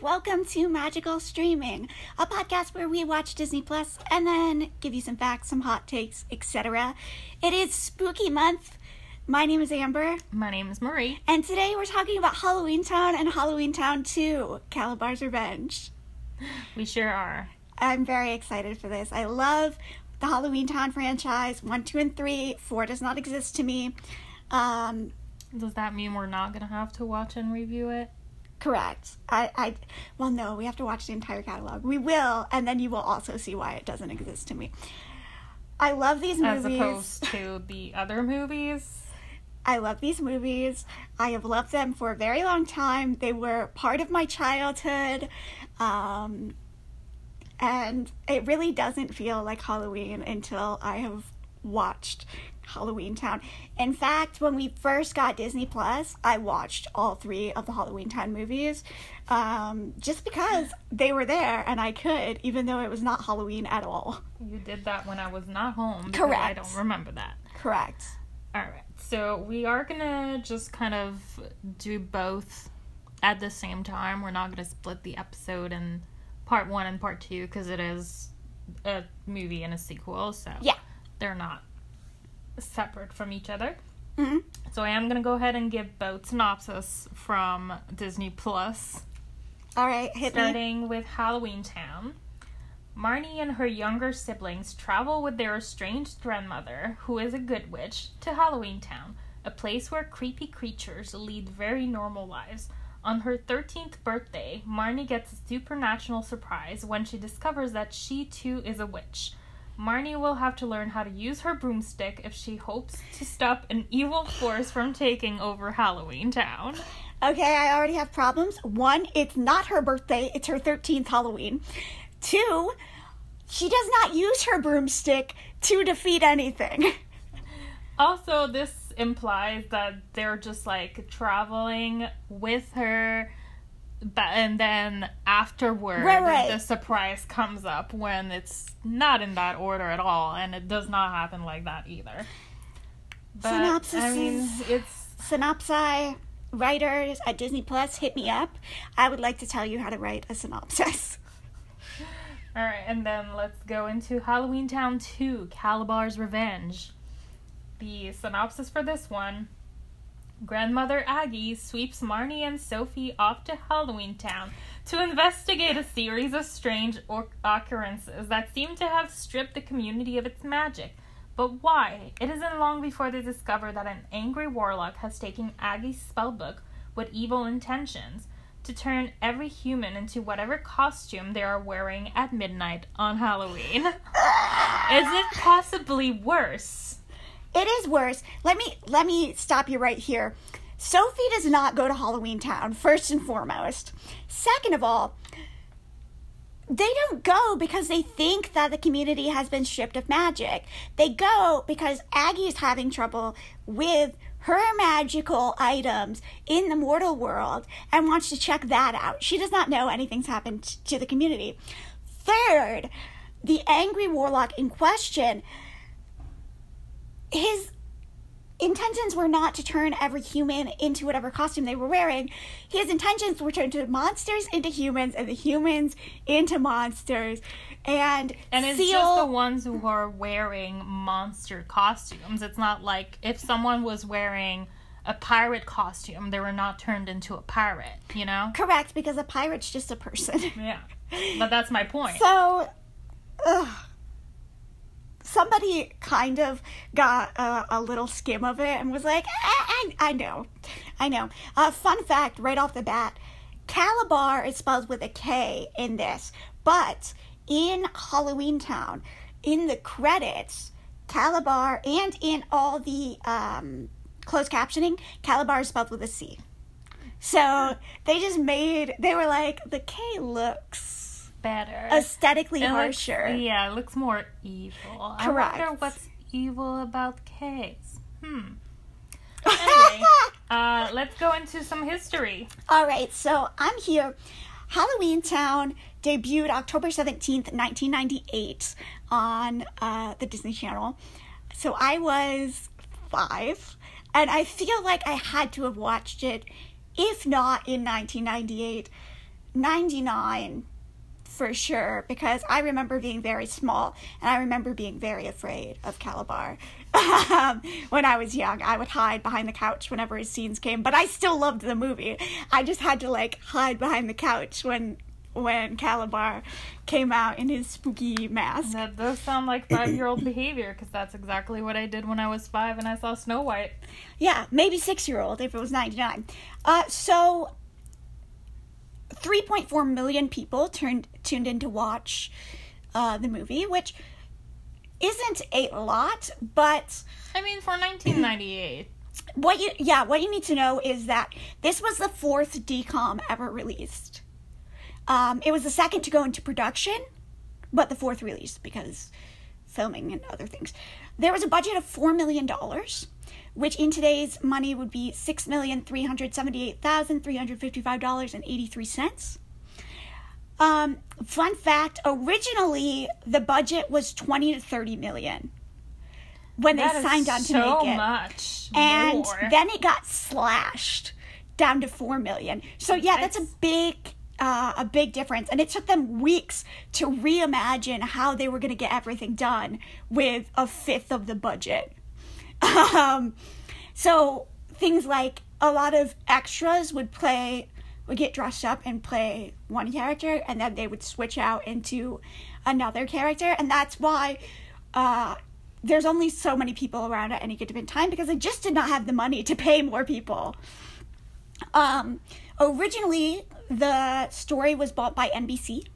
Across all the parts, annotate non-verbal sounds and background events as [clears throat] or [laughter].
welcome to Magical Streaming, a podcast where we watch Disney Plus and then give you some facts, some hot takes, etc. It is spooky month. My name is Amber, My name is Marie. and today we're talking about Halloween Town and Halloween Town 2, Calabar's Revenge. We sure are. I'm very excited for this. I love the Halloween Town franchise 1, 2, and 3. 4 does not exist to me. Um, Does that mean we're not gonna have to watch and review it? Correct. I, I, well, no, we have to watch the entire catalog. We will, and then you will also see why it doesn't exist to me. I love these movies. As opposed to the other movies. I love these movies. I have loved them for a very long time. They were part of my childhood. Um, and it really doesn't feel like Halloween until I have watched Halloween Town. In fact, when we first got Disney Plus, I watched all three of the Halloween Town movies um, just because they were there and I could, even though it was not Halloween at all. You did that when I was not home. Correct. I don't remember that. Correct. Alright, so we are gonna just kind of do both at the same time. We're not gonna split the episode in part one and part two because it is a movie and a sequel, so Yeah. they're not separate from each other. hmm So I am gonna go ahead and give both synopsis from Disney Plus, All right, hit me. starting with Halloween Town. Marnie and her younger siblings travel with their estranged grandmother, who is a good witch, to Halloween Town, a place where creepy creatures lead very normal lives. On her 13th birthday, Marnie gets a supernatural surprise when she discovers that she too is a witch. Marnie will have to learn how to use her broomstick if she hopes to stop an evil force from taking over Halloween Town. Okay, I already have problems. One, it's not her birthday, it's her 13th Halloween. Two, she does not use her broomstick to defeat anything. [laughs] Also, this implies that they're just like traveling with her, but and then afterward, Right, right. the surprise comes up when it's not in that order at all, and it does not happen like that either. But Synopsis I mean, it's Synopsi writers at Disney Plus, hit me up. I would like to tell you how to write a synopsis. [laughs] all right, and then let's go into Halloween Town Two: Calabar's Revenge. The synopsis for this one. Grandmother Aggie sweeps Marnie and Sophie off to Halloween Town to investigate a series of strange occurrences that seem to have stripped the community of its magic. But why? It isn't long before they discover that an angry warlock has taken Aggie's spellbook with evil intentions to turn every human into whatever costume they are wearing at midnight on Halloween. Is it possibly worse? It is worse. Let me let me stop you right here. Sophie does not go to Halloween Town, first and foremost. Second of all, they don't go because they think that the community has been stripped of magic. They go because Aggie is having trouble with her magical items in the mortal world and wants to check that out. She does not know anything's happened to the community. Third, the angry warlock in question his intentions were not to turn every human into whatever costume they were wearing. His intentions were to turn monsters into humans and the humans into monsters and, And it's seal. just the ones who are wearing monster costumes. It's not like if someone was wearing a pirate costume, they were not turned into a pirate, you know? Correct, because a pirate's just a person. Yeah. [laughs] But that's my point. So, ugh. Somebody kind of got a, a little skim of it and was like, I, I, I know, I know. Uh, fun fact right off the bat Calabar is spelled with a K in this, but in Halloween Town, in the credits, Calabar and in all the um, closed captioning, Calabar is spelled with a C. So they just made, they were like, the K looks Better. aesthetically It looks- harsher. yeah, it looks more evil. Correct. I wonder what's evil about K's. Hmm. Anyway, [laughs] uh, let's go into some history. All right, so I'm here. Halloween Town debuted October 17th, 1998 on uh, the Disney Channel. So I was five, and I feel like I had to have watched it, if not in 1998, 99 for sure because I remember being very small and I remember being very afraid of Calabar. [laughs] Um, when I was young, I would hide behind the couch whenever his scenes came, but I still loved the movie. I just had to like hide behind the couch when when Calabar came out in his spooky mask. That does sound like five year old behavior because that's exactly what I did when I was five and I saw Snow White. Yeah, maybe six year old if it was 99. Uh, so 3.4 million people turned tuned in to watch uh, the movie, which isn't a lot, but I mean, for 1998. [clears throat] what you yeah, what you need to know is that this was the fourth DCOM ever released. Um, it was the second to go into production, but the fourth release because filming and other things. There was a budget of four million dollars, which in today's money would be six million three hundred seventy-eight thousand three hundred fifty-five dollars and eighty-three cents. Um, fun fact: originally the budget was twenty to thirty million when they signed on to so make it much. and more. then it got slashed down to four million. So yeah, that's a big uh, a big difference, and it took them weeks to reimagine how they were going to get everything done with a fifth of the budget. [laughs] Um, so things like a lot of extras would play would get dressed up and play one character, and then they would switch out into another character, and that's why. Uh, there's only so many people around at any given time because they just did not have the money to pay more people. Um, originally, the story was bought by NBC,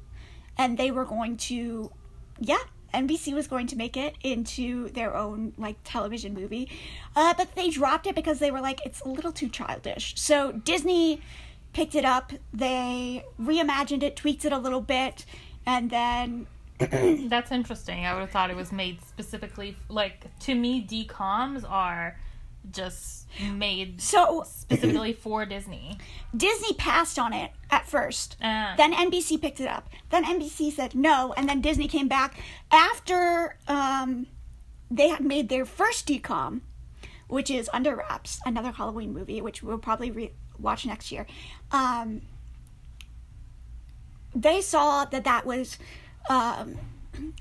and they were going to, yeah, NBC was going to make it into their own like television movie, uh, but they dropped it because they were like it's a little too childish. So Disney picked it up. They reimagined it, tweaked it a little bit, and then [clears throat] That's interesting. I would have thought it was made specifically, like, to me, DCOMs are just made so specifically for Disney. Disney passed on it at first. Uh, Then NBC picked it up. Then NBC said no, and then Disney came back after um, they had made their first DCOM, which is Under Wraps, another Halloween movie, which we'll probably re- watch next year. Um, they saw that that was um,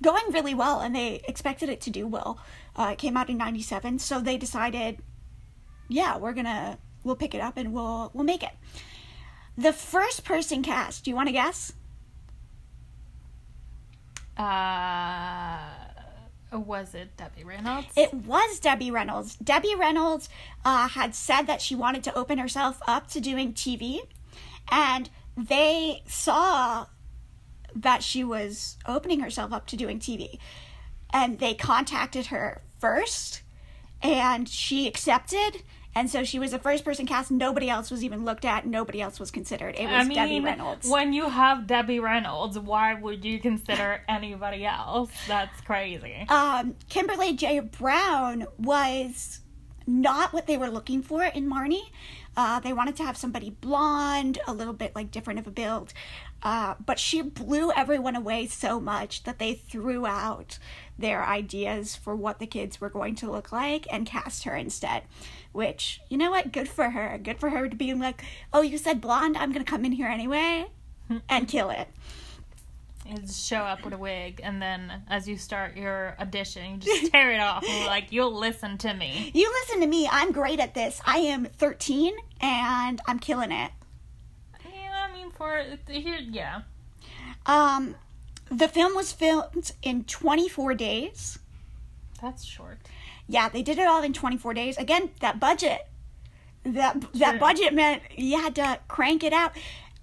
going really well, and they expected it to do well. Uh, it came out in '97, so they decided, yeah, we're gonna we'll pick it up and we'll we'll make it. The first person cast, do you want to guess? uh, was it Debbie Reynolds? It was Debbie Reynolds. Debbie Reynolds uh, had said that she wanted to open herself up to doing TV, and they saw that she was opening herself up to doing TV, and they contacted her first, and she accepted. And so she was the first person cast. Nobody else was even looked at. Nobody else was considered. It was I mean, Debbie Reynolds. when you have Debbie Reynolds, why would you consider [laughs] anybody else? That's crazy. um, Kimberly J. Brown was not what they were looking for in Marnie. Uh, they wanted to have somebody blonde, a little bit like different of a build. Uh, but she blew everyone away so much that they threw out their ideas for what the kids were going to look like and cast her instead. Which, you know what? Good for her. Good for her to be like, oh, you said blonde? I'm going to come in here anyway and kill it. Just show up with a wig, and then as you start your audition, you just tear it off. And like, you'll listen to me. You listen to me. I'm great at this. I am 13 and I'm killing it. Yeah, I mean, for here, yeah. Um, the film was filmed in 24 days. That's short. Yeah, they did it all in 24 days. Again, that budget. That that budget meant you had to crank it out.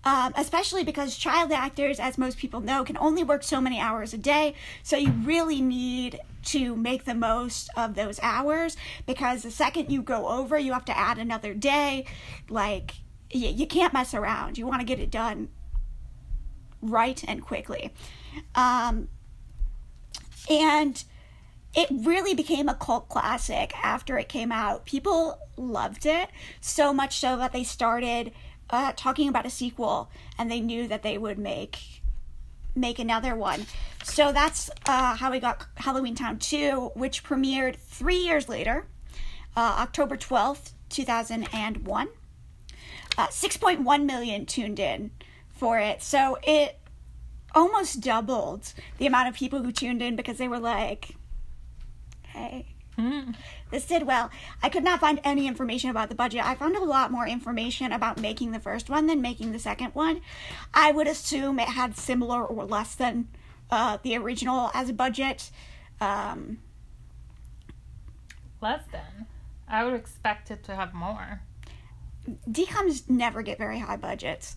Um, especially because child actors, as most people know, can only work so many hours a day. So you really need to make the most of those hours because the second you go over, you have to add another day. Like, you, you can't mess around. You want to get it done right and quickly. Um, and it really became a cult classic after it came out. People loved it so much so that they started uh, talking about a sequel, and they knew that they would make make another one. So that's uh, how we got Halloween Town 2, which premiered three years later, uh, October 12th, 2001. Uh, 6.1 million tuned in for it. So it almost doubled the amount of people who tuned in because they were like, hey, Hmm. this did well. I could not find any information about the budget. I found a lot more information about making the first one than making the second one. I would assume it had similar or less than uh, the original as a budget. Um, Less than. I would expect it to have more. DComs never get very high budgets.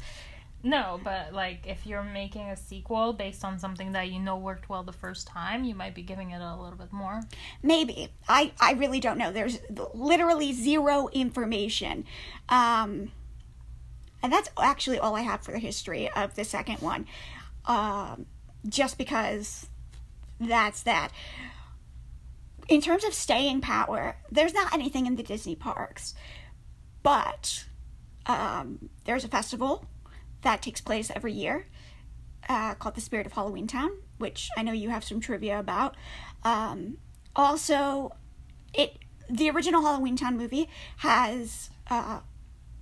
No, but like if you're making a sequel based on something that you know worked well the first time, you might be giving it a little bit more. Maybe. I, I really don't know. There's literally zero information. Um, and that's actually all I have for the history of the second one. Um, just because that's that. In terms of staying power, there's not anything in the Disney parks. But um, there's a festival that takes place every year uh, called the Spirit of Halloween Town, which I know you have some trivia about. Um, also, it the original Halloween Town movie has uh,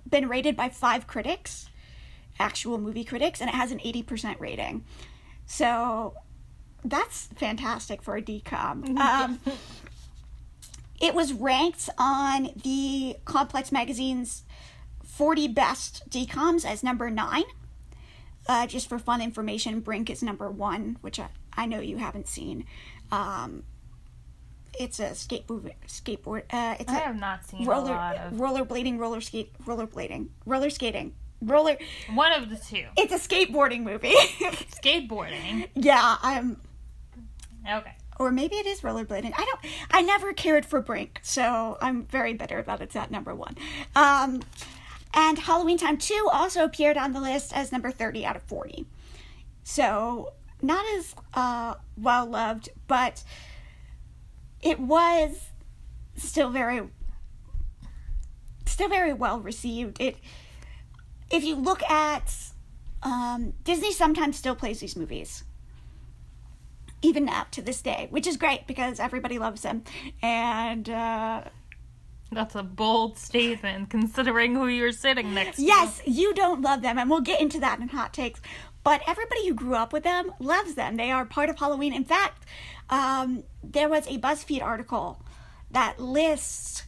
been rated by five critics, actual movie critics, and it has an eighty percent rating. So that's fantastic for a DCOM. Um, it was ranked on the Complex Magazine's 40 best DCOMs as number nine. Uh, just for fun information, Brink is number one, which I, I know you haven't seen. Um, it's a skateboard, skateboard. Uh, it's I a have not seen roller, a lot of rollerblading, roller skate, rollerblading, roller skating, roller. one of the two. It's a skateboarding movie. [laughs] Skateboarding. yeah, I'm, Okay. or maybe it is rollerblading. I don't. I never cared for Brink, so I'm very bitter that it's at number one. Um, and Halloween Town Two also appeared on the list as number thirty out of forty. So not as uh, well loved, but it was still very, still very well received. It, if you look at um, Disney, sometimes still plays these movies even now to this day, which is great because everybody loves them. And uh, That's a bold statement considering who you're sitting next to. yes, you don't love them, and we'll get into that in hot takes. But everybody who grew up with them loves them. They are part of Halloween. In fact, um, there was a BuzzFeed article that lists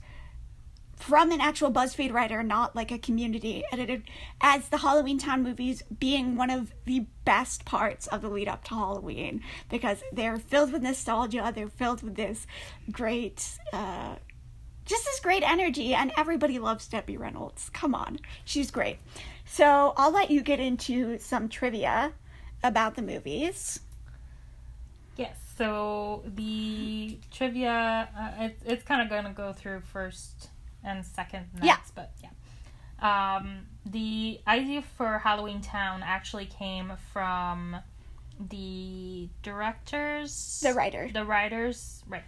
from an actual BuzzFeed writer, not like a community edited, as the Halloween Town movies being one of the best parts of the lead up to Halloween because they're filled with nostalgia, they're filled with this great, uh, just this great energy, and everybody loves Debbie Reynolds. Come on, she's great. So I'll let you get into some trivia about the movies. Yes. So the trivia, uh, it's it's kind of going to go through first and second next, Yeah. but yeah. Um, the idea for Halloween Town actually came from the directors, The writer. the writers, right?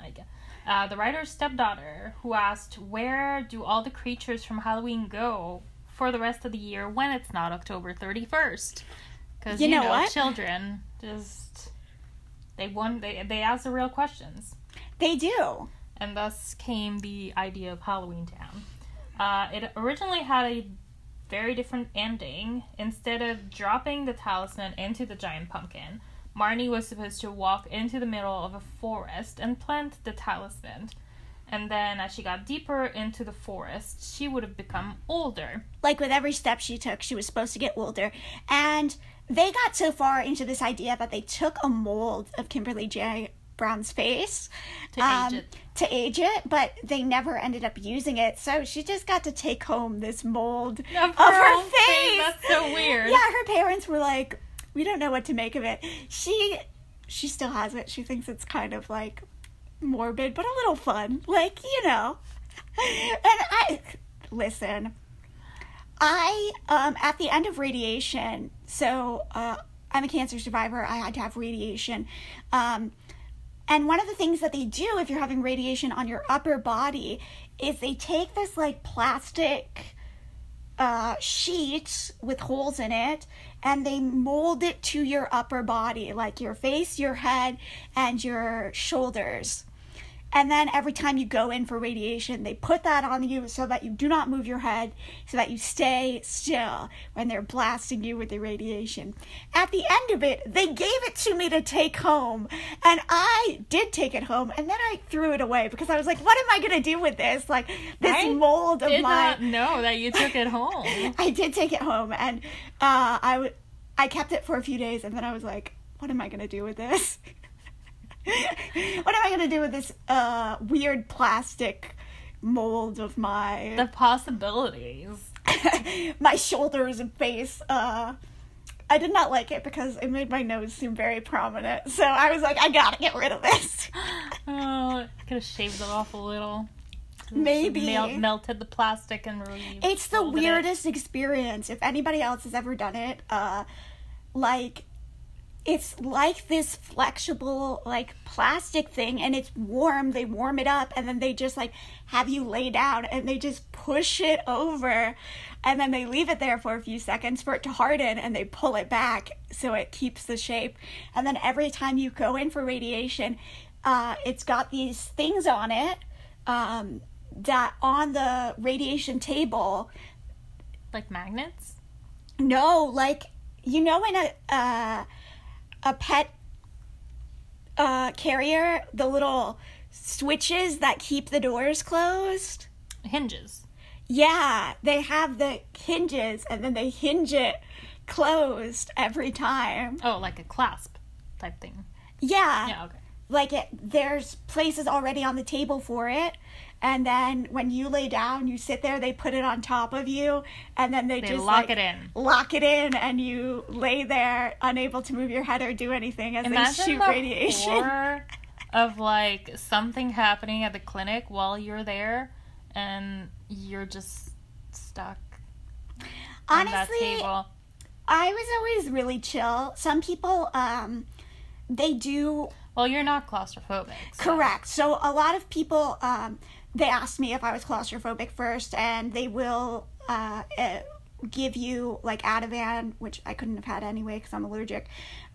I guess. Uh, the writer's stepdaughter, who asked, "Where do all the creatures from Halloween go for the rest of the year when it's not October thirty first? Because You you, know know, what? children just they want they they ask the real questions, They do. and thus came the idea of Halloween Town. Uh, it originally had a very different ending. Instead of dropping the talisman into the giant pumpkin, Marnie was supposed to walk into the middle of a forest and plant the talisman. And then, as she got deeper into the forest, she would have become older. like with every step she took, she was supposed to get older. And they got so far into this idea that they took a mold of Kimberly J. Brown's face To age um, it. to age it, but they never ended up using it. So she just got to take home this mold Of of her her face. face. That's so weird. Yeah, her parents were like, "We don't know what to make of it." She she still has it. She thinks it's kind of like morbid, but a little fun. Like you know. [laughs] And I listen. I um at the end of radiation, so uh, I'm a cancer survivor. I had to have radiation. Um, and one of the things that they do if you're having radiation on your upper body is they take this like plastic uh, sheet with holes in it and they mold it to your upper body, like your face, your head, and your shoulders. And then every time you go in for radiation, they put that on you so that you do not move your head, so that you stay still when they're blasting you with the radiation. At the end of it, they gave it to me to take home, and I did take it home, and then I threw it away because I was like, what am I going to do with this? Like, this I mold of mine?" Did my. not know that you took it home. [laughs] I did take it home, and uh, I w- I kept it for a few days, and then I was like, "What am I gonna do with this? [laughs] what am I gonna do with this uh, weird plastic mold of my the possibilities. [laughs] my shoulders and face?" Uh, I did not like it because it made my nose seem very prominent. So I was like, "I gotta get rid of this." [laughs] Oh, could have shaved it off a little. Maybe. Mel- melted the plastic and really. It's the folded it. weirdest experience. If anybody else has ever done it, uh, like it's like this flexible like plastic thing and it's warm they warm it up and then they just like have you lay down and they just push it over and then they leave it there for a few seconds for it to harden and they pull it back so it keeps the shape and then every time you go in for radiation uh, it's got these things on it um, that on the radiation table Like magnets? no, like you know in a uh, a pet uh, carrier, the little switches that keep the doors closed. Hinges. Yeah, they have the hinges, and then they hinge it closed every time. Oh, like a clasp type thing. Yeah, Yeah, okay. like it. There's places already on the table for it. And then when you lay down, you sit there. They put it on top of you, and then they, They just lock like, it in. lock it in and you lay there unable to move your head or do anything as Imagine they shoot the radiation. horror of like something happening at the clinic while you're there, and you're just stuck on that Honestly, table. I was always really chill. Some people um they do Well, you're not claustrophobic. so- correct. So a lot of people um they asked me if I was claustrophobic first and they will uh, uh give you like Ativan, which I couldn't have had anyway because I'm allergic,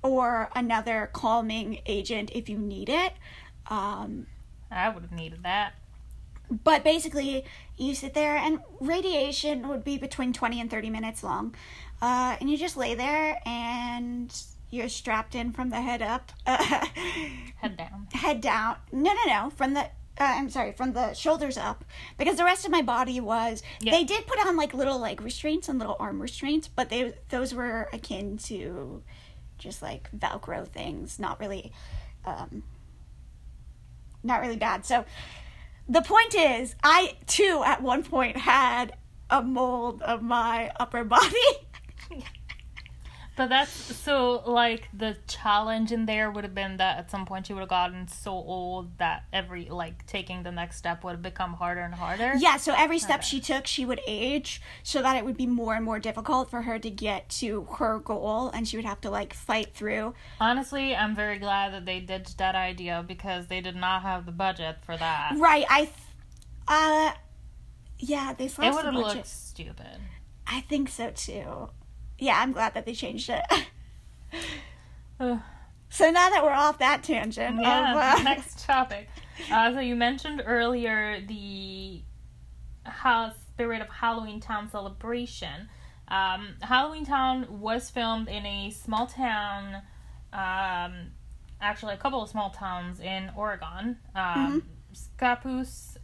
or another calming agent if you need it. Um I would have needed that. But basically, you sit there, and radiation would be between 20 and 30 minutes long. Uh, and you just lay there, and you're strapped in from the head up, [laughs] Head down. head down. No, no, no, from the. Uh, I'm sorry, from the shoulders up, because the rest of my body was. Yeah. They did put on like little leg restraints and little arm restraints, but they those were akin to just like Velcro things, not really, um, not really bad. So the point is, I too at one point had a mold of my upper body. [laughs] But that's so like the challenge in there would have been that at some point you would have gotten so old that every like taking the next step would have become harder and harder. yeah, so every step Okay. she took, she would age so that it would be more and more difficult for her to get to her goal and she would have to like fight through. Honestly, I'm very glad that they ditched that idea because they did not have the budget for that. Right, I th- uh yeah, they It slashed would have looked stupid. I think so too. Yeah, I'm glad that they changed it. [laughs] So now that we're off that tangent Yeah, of [laughs] uh, next topic. Uh, so you mentioned earlier the how spirit of Halloween Town celebration. Um, Halloween Town was filmed in a small town, um, actually a couple of small towns in Oregon, um, Scappoose,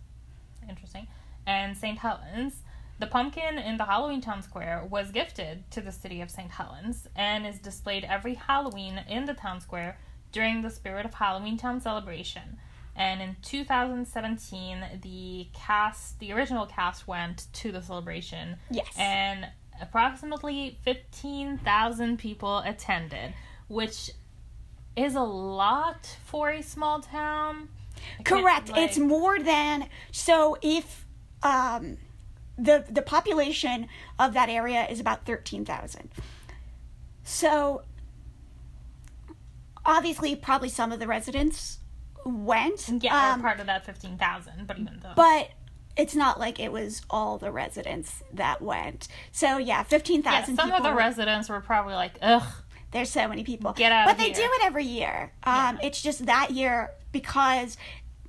interesting, and St. Helens. The pumpkin in the Halloween Town Square was gifted to the city of St. Helens and is displayed every Halloween in the town square during the Spirit of Halloween Town celebration. And in 2017, the cast, the original cast, went to the celebration, yes. and approximately 15,000 people attended, which is a lot for a small town. I Correct. like- it's more than so if um the the population of that area is about 13,000. So obviously probably some of the residents went. yeah, um, part of that 15,000, but even though. but it's not like it was all the residents that went. So yeah, yeah, 15,000 some people. of the residents were probably like, ugh, There's so many people. Get out But they here. do it every year. Um, Yeah. It's just that year because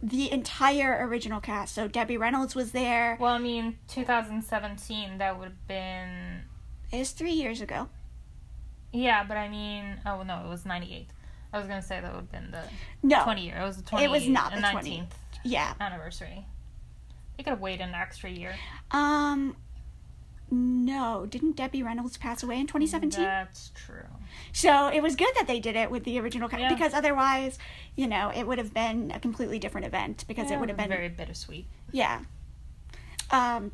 the entire original cast. So Debbie Reynolds was there. Well, I mean, 2017, that would have been. It was three years ago. Yeah, but I mean, oh no, it was 98. I was gonna say that would have been the No, 20 year. It was the 20. it was not the 19th 20. yeah. anniversary. They could have waited an extra year. Um, no, didn't Debbie Reynolds pass away in 2017? That's true. So it was good that they did it with the original cast Yeah. because otherwise, you know, it would have been a completely different event because Yeah, it would have been very bittersweet. Yeah. Um,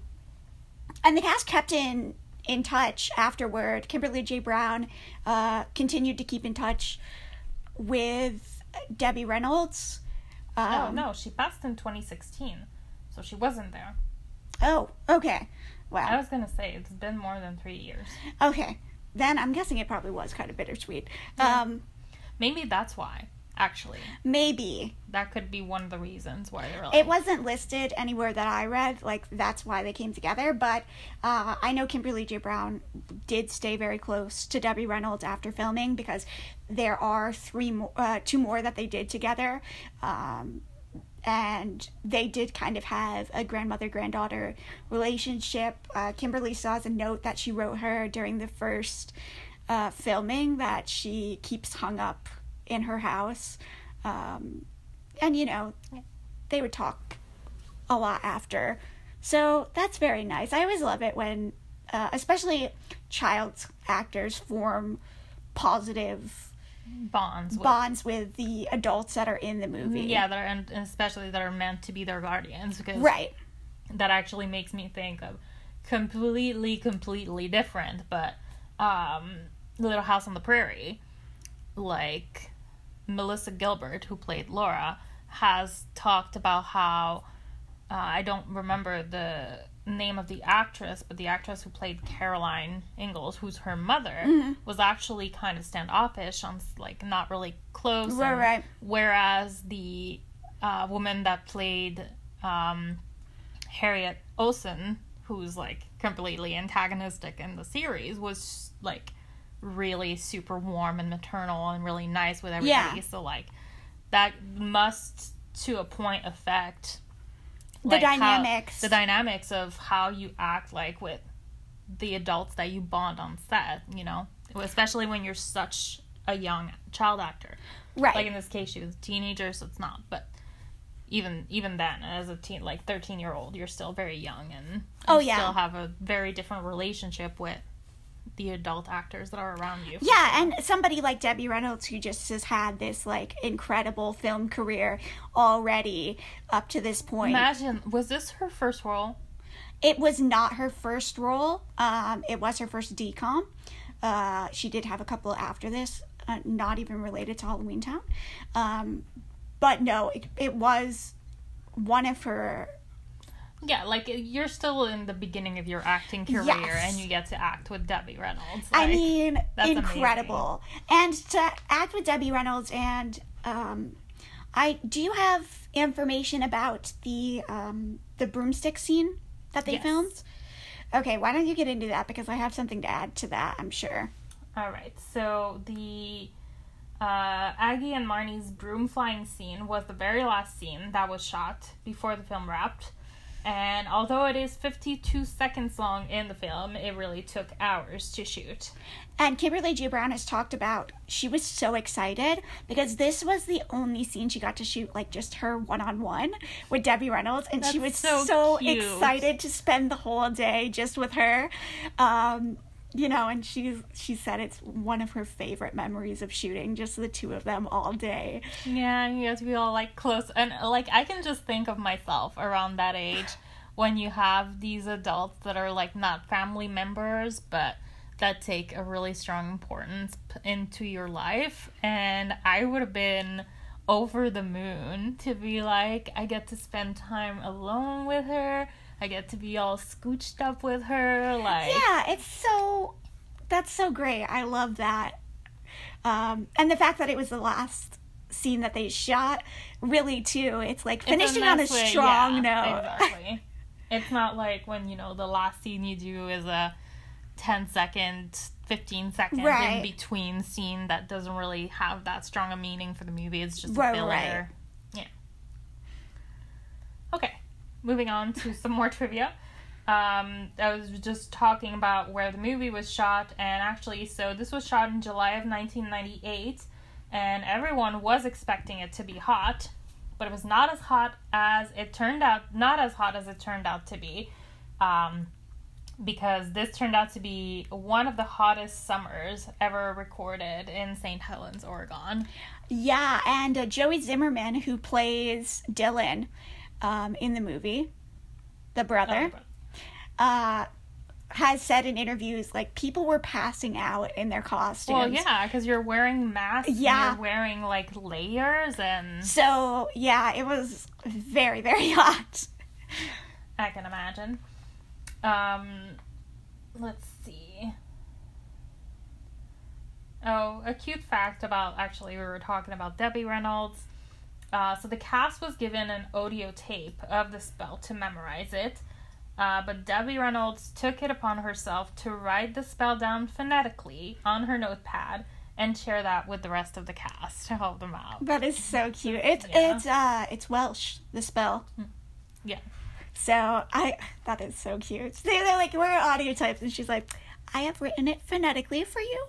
and the cast kept in in touch afterward. Kimberly J. Brown uh, continued to keep in touch with Debbie Reynolds. Um, oh no, she passed in 2016, so she wasn't there. Oh, okay. Wow. I was gonna say it's been more than three years. Okay. Then I'm guessing it probably was kind of bittersweet. Yeah. Um, Maybe that's why. Actually, maybe that could be one of the reasons why they were like. it wasn't listed anywhere that I read. Like that's why they came together. But uh, I know Kimberly J. Brown did stay very close to Debbie Reynolds after filming because there are three more, uh, two more that they did together, um, and they did kind of have a grandmother granddaughter relationship. Uh, Kimberly saw as a note that she wrote her during the first uh, filming that she keeps hung up in her house. Um, and you know, they would talk a lot after. So that's very nice. I always love it when, uh, especially child actors, form positive bonds. With, bonds with the adults that are in the movie. Yeah, that are, and especially that are meant to be their guardians because Right. that actually makes me think of completely, completely different, but um, Little House on the Prairie, like Melissa Gilbert, who played Laura, has talked about how uh, I don't remember the name of the actress, but the actress who played Caroline Ingalls, who's her mother, was actually kind of standoffish, on like not really close. Right, and- right. Whereas the uh, woman that played um, Harriet Oleson, who's like completely antagonistic in the series, was like really super warm and maternal and really nice with everybody. Yeah. So like that must to a point affect The like, how- dynamics. the dynamics of how you act like with the adults that you bond on set, you know, especially when you're such a young child actor. right. Like in this case, she was a teenager, so it's not. But even even then, as a teen, like thirteen year old, you're still very young and oh, you Oh, yeah. still have a very different relationship with the adult actors that are around you. Yeah, and somebody like Debbie Reynolds who just has had this like incredible film career already up to this point. Imagine, was this her first role? It was not her first role. Um, it was her first DCOM. Uh, she did have a couple after this, uh, not even related to Halloween Town. Um, but no, it, it was one of her. Yeah, like you're still in the beginning of your acting career, Yes. and you get to act with Debbie Reynolds. I mean, that's incredible. And to act with Debbie Reynolds and um, I do you have information about the um, the broomstick scene that they Yes. filmed? Okay, why don't you get into that because I have something to add to that. I'm sure. All right. So the uh, Aggie and Marnie's broom flying scene was the very last scene that was shot before the film wrapped. And although it is 52 seconds long in the film, it really took hours to shoot. And Kimberly J. Brown has talked about she was so excited because this was the only scene she got to shoot, like just her one on one with Debbie Reynolds. And she was so, so excited to spend the whole day just with her. Um, you know, and she she said it's one of her favorite memories of shooting, just the two of them all day. Yeah, you have to be all like close. And like, I can just think of myself around that age when you have these adults that are like not family members, but that take a really strong importance into your life. And I would have been over the moon to be like, I get to spend time alone with her. I get to be all scooched up with her. Like, Yeah, it's so that's so great. I love that. Um, and the fact that it was the last scene that they shot, really too. It's like It's finishing on a way- strong yeah, note. Exactly. [laughs] it's not like when, you know, the last scene you do is a 10 second, 15 second Right. in between scene that doesn't really have that strong a meaning for the movie. It's just a filler. right. Yeah. Okay, moving on to some more trivia. Um, I was just talking about where the movie was shot, and actually, so this was shot in July of 1998, and everyone was expecting it to be hot, but it was not as hot as it turned out, not as hot as it turned out to be, um, because this turned out to be one of the hottest summers ever recorded in St. Helens, Oregon. Yeah, and uh, Joey Zimmerman, who plays Dylan um, in the movie, the brother, uh, has said in interviews like people were passing out in their costumes. Well, yeah, because you're wearing masks. Yeah. you're wearing like layers, and So yeah, it was very very [laughs] hot. I can imagine. Um, let's see. Oh, a cute fact about actually, we were talking about Debbie Reynolds. Uh, so the cast was given an audio tape of the spell to memorize it, uh, but Debbie Reynolds took it upon herself to write the spell down phonetically on her notepad and share that with the rest of the cast to help them out. That is so [laughs] cute. It's Yeah. it's uh it's Welsh the spell. Yeah. So I that is so cute. They- They're like we're audio types, and she's like, I have written it phonetically for you.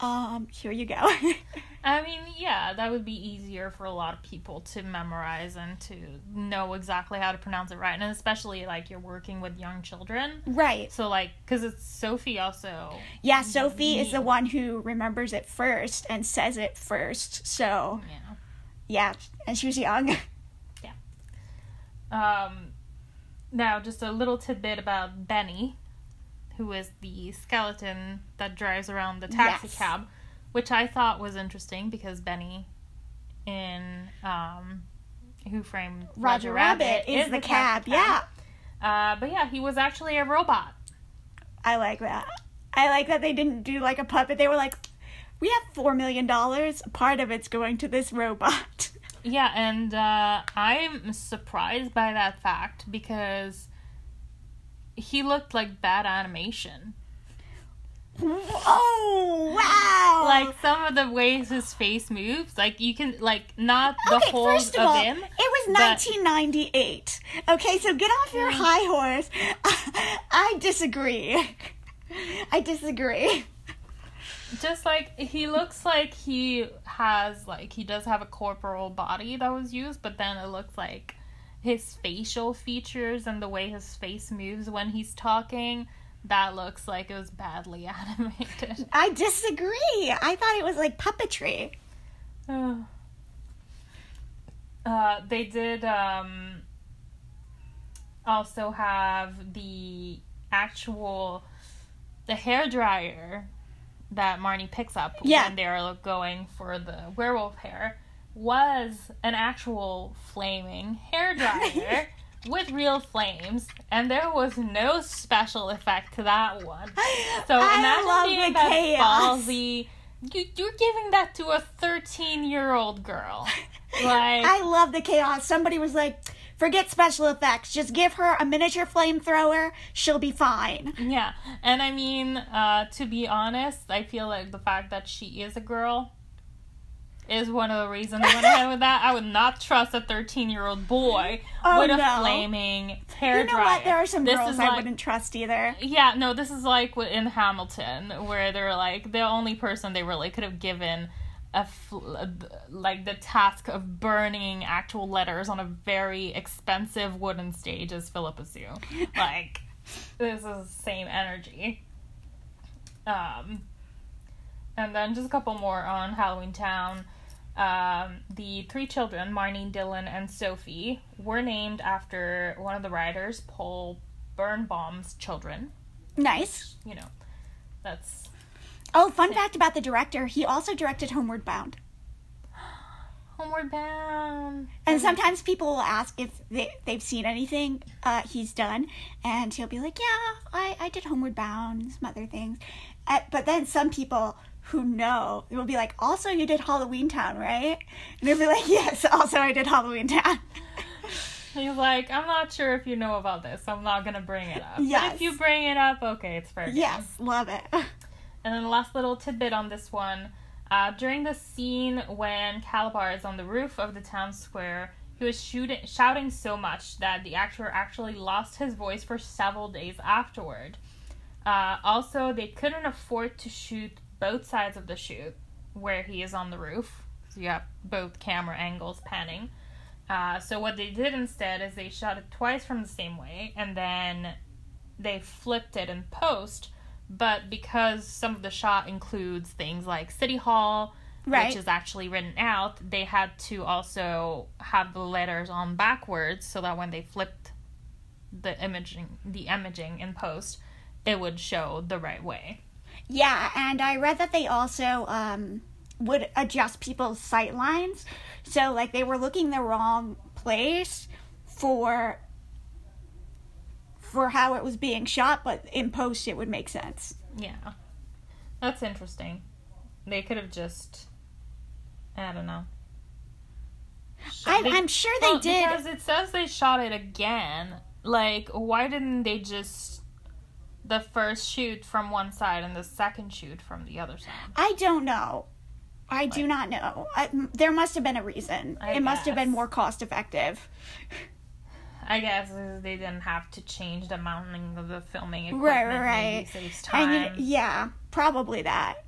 Um, here you go. [laughs] I mean, yeah, that would be easier for a lot of people to memorize and to know exactly how to pronounce it right, and especially like you're working with young children. right. So like, because it's Sophie also. Yeah, Sophie is the one who remembers it first and says it first. So Yeah. yeah, and she was young. [laughs] Yeah. Um, now just a little tidbit about Benny, who is the skeleton that drives around the taxi Yes. cab, which I thought was interesting because Benny, in um, Who Framed Roger Rabbit is the cab. Yeah, Uh, but yeah, he was actually a robot. I like that. I like that they didn't do like a puppet. They were like, we have four million dollars. Part of it's going to this robot. [laughs] Yeah, and uh, I'm surprised by that fact because he looked like bad animation. oh wow! Like some of the ways his face moves, like you can like not the okay, whole first of of all, him. it was but- 1998. Okay, so get off your mm. high horse. [laughs] I disagree. [laughs] I disagree. Just like he looks like he has like he does have a corporal body that was used, but then it looks like his facial features and the way his face moves when he's talking, that looks like it was badly [laughs] animated. I disagree. I thought it was like puppetry. [sighs] uh, they did um, also have the actual the hair dryer that Marnie picks up Yeah. when they're going for the werewolf hair was an actual flaming hair dryer [laughs] with real flames, and there was no special effect to that one. So I imagine love being the that chaos. ballsy. You, you're giving that to a 13 year old girl. [laughs] Like, I love the chaos. Somebody was like, forget special effects. Just give her a miniature flamethrower. She'll be fine. yeah. And I mean, uh, to be honest, I feel like the fact that she is a girl is one of the reasons I went ahead with that. I would not trust a 13 year old boy Oh, with a no. flaming hair You know dryer. what? There are some This girls I like- wouldn't trust either. Yeah, no, this is like in Hamilton, where they're like the only person they really could have given a fl- like the task of burning actual letters on a very expensive wooden stage is Phillipa Soo. [laughs] Like, this is the same energy. Um, and then just a couple more on Halloween Town. Um, the three children, Marnie, Dylan, and Sophie, were named after one of the writers, Paul Bernbaum's children. Nice. You know, that's Oh, fun fact about the director. He also directed Homeward Bound. [gasps] Homeward Bound. And sometimes people will ask if they, they've seen anything uh, he's done, and he'll be like, "Yeah, I, I did Homeward Bound and some other things." Uh, but then some people who know it will be like, "Also, you did Halloween Town, right?" And he'll be like, "Yes, also I did Halloween Town." [laughs] He's like, I'm not sure if you know about this, so I'm not gonna bring it up. But Yes. if you bring it up, okay, it's fair. game. yes, love it. [laughs] And then the last little tidbit on this one. Uh, during the scene when Calabar is on the roof of the town square, He was shooting, shouting so much that the actor actually lost his voice for several days afterward. Uh, also, they couldn't afford to shoot both sides of the shoot where he is on the roof. So you have both camera angles panning. Uh, so what they did instead is they shot it twice from the same way, and then they flipped it in post. But because some of the shot includes things like City Hall, Right. which is actually written out, they had to also have the letters on backwards so that when they flipped the imaging, the imaging in post, it would show the right way. Yeah, and I read that they also um, would adjust people's sight lines. So, like, they were looking the wrong place for for how it was being shot, but in post it would make sense. Yeah. That's interesting. They could have just I don't know. I, I'm sure they well, did. Because it says they shot it again. Like, why didn't they just the first shoot from one side and the second shoot from the other side? I don't know. I do not know. I, there must have been a reason. I it must have been more cost effective. I guess they didn't have to change the mounting of the filming equipment. Right, right, right. saves And time. you, yeah, probably that.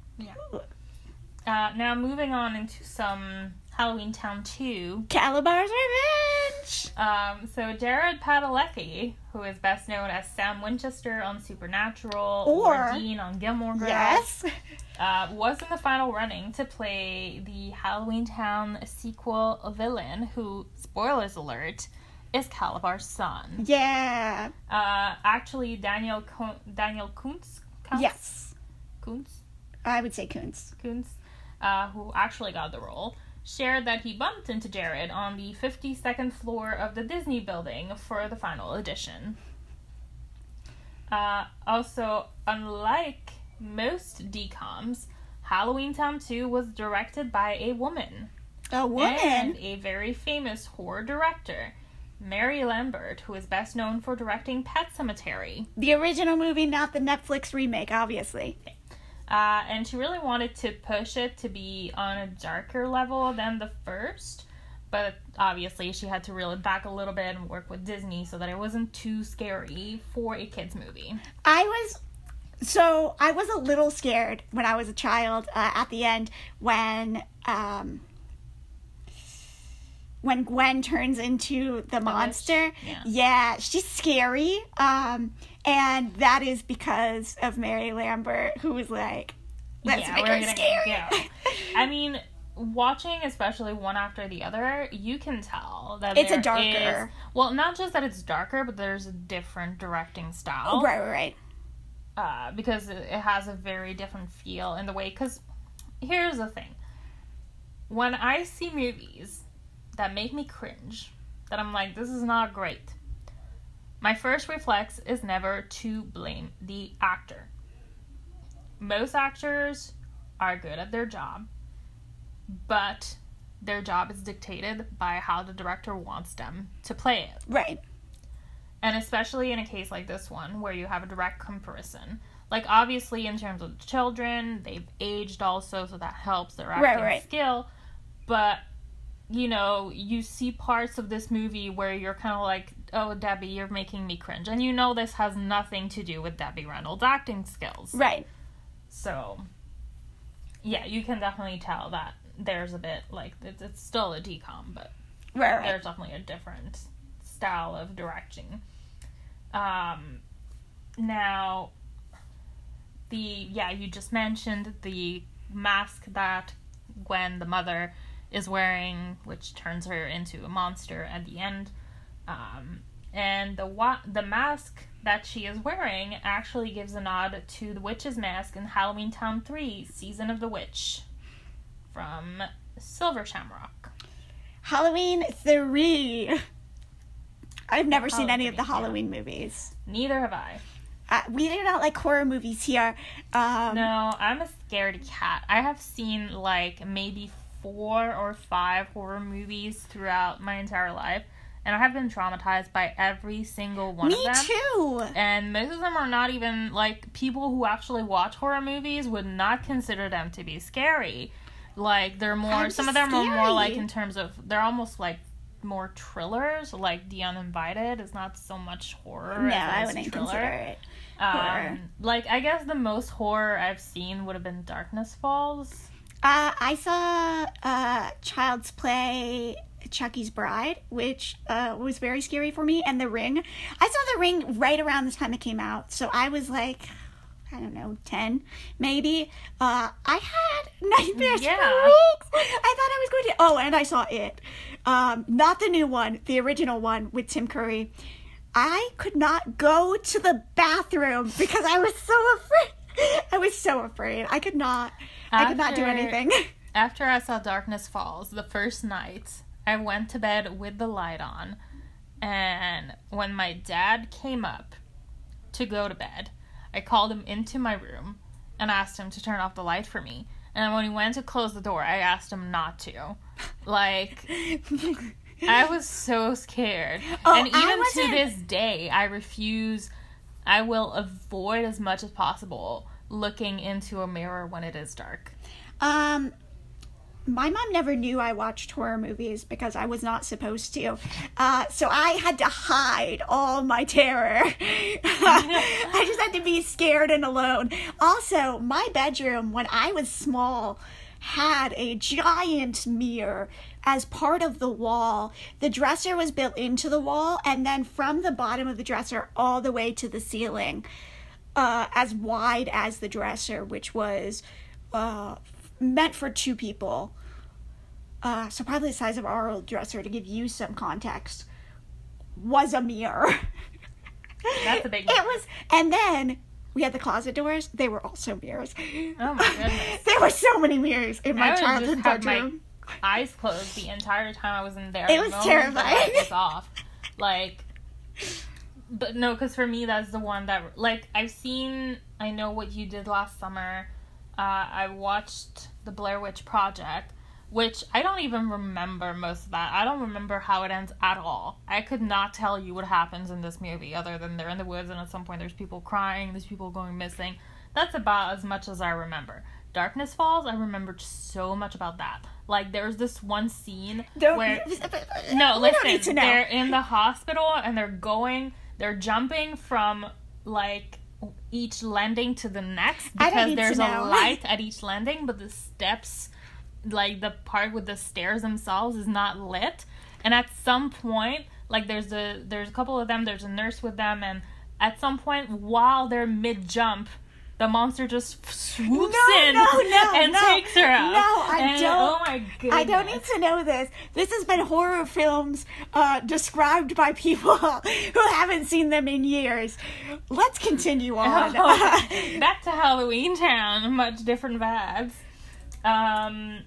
Uh, now moving on into some Halloween Town 2. Kalabar's Revenge. Um, so Jared Padalecki, who is best known as Sam Winchester on Supernatural Or- Dean on Gilmore Girls, Yes. [laughs] uh, was in the final running to play the Halloween Town sequel villain, who, spoilers alert, is Kalabar's son. Yeah. Uh, actually, Daniel Co- Daniel Kountz, Kuntz? Yes. Kuntz, I would say Coons. Kuntz, uh, who actually got the role, shared that he bumped into Jared on the 52nd floor of the Disney building for the final edition. Uh, also, unlike most DCOMs, Halloween Town 2 was directed by a woman. A woman. And a very famous horror director, Mary Lambert, who is best known for directing Pet Sematary. The original movie, not the Netflix remake, obviously. Uh, and she really wanted to push it to be on a darker level than the first. But obviously, she had to reel it back a little bit and work with Disney so that it wasn't too scary for a kids' movie. I was so I was a little scared when I was a child uh, at the end when um when Gwen turns into the monster. Yeah. she's scary. Um and that is because of Mary Lambert who was like let's Yeah, make we're her gonna scary. go. I mean, watching especially one after the other, you can tell that It's a darker- is- well, not just that it's darker, but there's a different directing style. right, right, right. uh, because it it has a very different feel in the way. Because here's the thing: when I see movies that make me cringe, that I'm like, this is not great. My first reflex is never to blame the actor. Most actors are good at their job, but their job is dictated by how the director wants them to play it. Right. And especially in a case like this one, where you have a direct comparison. Like, obviously, in terms of the children, they've aged also, so that helps their acting Right, right. skill. But, you know, you see parts of this movie where you're kind of like, oh, Debbie, you're making me cringe. And you know this has nothing to do with Debbie Reynolds' acting skills. Right. So, yeah, you can definitely tell that there's a bit, like, it's, it's still a DCOM, but Right, right. there's definitely a different style of directing. Um, now, the yeah, you just mentioned the mask that Gwen, the mother, is wearing, which turns her into a monster at the end. Um, and the wa- the mask that she is wearing actually gives a nod to the witch's mask in Halloween Town 3, Season of the Witch, from Silver Shamrock. Halloween 3. I've never seen any of the Halloween, Halloween movies. Neither have I. Uh, we do not like horror movies here. Um, No, I'm a scaredy cat. I have seen like maybe four or five horror movies throughout my entire life, and I have been traumatized by every single one Me of them. Me too. And most of them are not even like people who actually watch horror movies would not consider them to be scary. Like they're more How some of them are more like in terms of they're almost like more thrillers, like The Uninvited is not so much horror. No, as I wouldn't thriller. consider it. horror. Um, like I guess the most horror I've seen would have been Darkness Falls. Uh, I saw uh, Child's Play Chucky's Bride, which uh, was very scary for me, and The Ring. I saw The Ring right around the time it came out, so I was like, I don't know, 10 maybe. Uh, I had nightmares Yeah. for weeks. I thought I was going to. Oh, and I saw it. Um, not the new one, the original one with Tim Curry. I could not go to the bathroom because I was so afraid. [laughs] I was so afraid. I could not. I could not do anything. [laughs] After I saw Darkness Falls, the first night, I went to bed with the light on. And when my dad came up to go to bed, I called him into my room and asked him to turn off the light for me. And when he went to close the door, I asked him not to. [laughs] Like, I was so scared. [laughs] Oh, and even to this day, I refuse, I will avoid as much as possible looking into a mirror when it is dark. Um, my mom never knew I watched horror movies because I was not supposed to. Uh, so I had to hide all my terror. [laughs] I just had to be scared and alone. Also, my bedroom, when I was small, had a giant mirror as part of the wall. The dresser was built into the wall, and then from the bottom of the dresser all the way to the ceiling, uh, as wide as the dresser, which was uh, meant for two people. Uh, so probably the size of our old dresser to give you some context was a mirror. [laughs] That's a big It was, and then we had the closet doors. They were also mirrors. Oh my goodness. [laughs] there were so many mirrors in my childhood just have my eyes closed the entire time I was in there. It was terrifying. light was off. Like, but no, because for me that's the one that like I've seen. I know what you did last summer. Uh, I watched the Blair Witch Project, which I don't even remember most of that. I don't remember how it ends at all. I could not tell you what happens in this movie other than they're in the woods and at some point there's people crying, there's people going missing. That's about as much as I remember. Darkness Falls, I remembered so much about that. Like there's this one scene [laughs] Don't, where [laughs] no, listen. need to know. They're in the hospital and they're going. They're jumping from like each landing to the next because there's a know. [laughs] light at each landing, but the steps, like the part with the stairs themselves, is not lit. And at some point, like there's a there's a couple of them. There's a nurse with them, and at some point while they're mid jump. The monster just swoops No, in no, no, and takes her out. No, I And- don't- Oh my goodness! I don't need to know this. This has been horror films uh, described by people [laughs] who haven't seen them in years. Let's continue on. [laughs] [laughs] Back to Halloween Town, much different vibes. Um,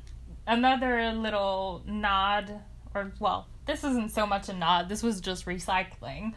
another little nod, or well, this isn't so much a nod. This was just recycling.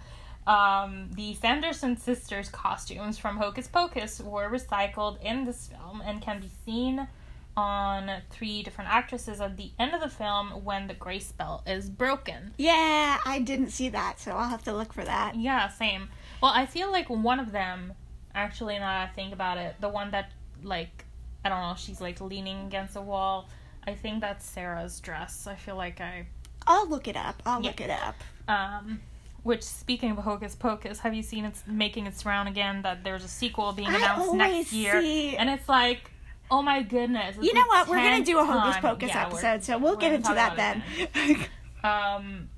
Um, the Sanderson sisters' costumes from Hocus Pocus were recycled in this film and can be seen on three different actresses at the end of the film when the gray spell is broken. yeah, I didn't see that, so I'll have to look for that. Yeah, same. Well, I feel like one of them, actually, now that I think about it, the one that, like, I don't know, she's like leaning against a wall. I think that's Sarah's dress. I feel like I, I'll look it up. I'll Yeah. look it up. um, which speaking of Hocus Pocus, have you seen it's making its round again? That there's a sequel being announced next year, see- and it's like, oh my goodness! You know what? We're gonna do a Hocus Pocus yeah, episode, so we'll get into that about [laughs] then. um,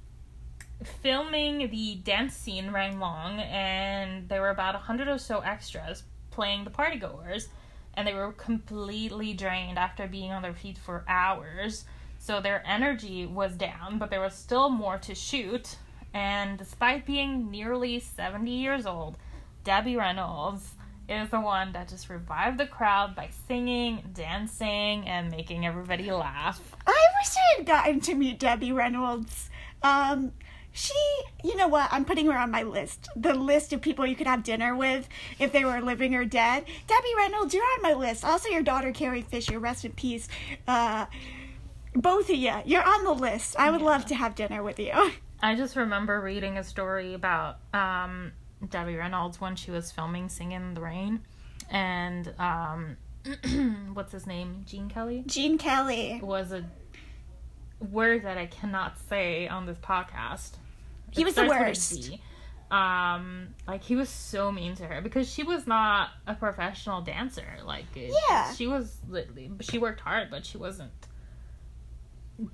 filming the dance scene ran long, and there were about a hundred or so extras playing the partygoers, and they were completely drained after being on their feet for hours. So their energy was down, but there was still more to shoot. And despite being nearly 70 years old, Debbie Reynolds is the one that just revived the crowd by singing, dancing, and making everybody laugh. I wish I had gotten to meet Debbie Reynolds. Um, she, you know what? I'm putting her on my list. The list of people you could have dinner with if they were living or dead. Debbie Reynolds, you're on my list. Also, your daughter Carrie Fisher, rest in peace. Uh, both of you, you're on the list. I would love to have dinner with you. [laughs] I just remember reading a story about um, Debbie Reynolds when she was filming Singing in the Rain. And um, [clears throat] what's his name? Gene Kelly? Gene Kelly. Was a word that I cannot say on this podcast. He It was the starts with a worst. Um, like he was so mean to her because she was not a professional dancer. Like, it- Yeah. she was. She worked hard, but she wasn't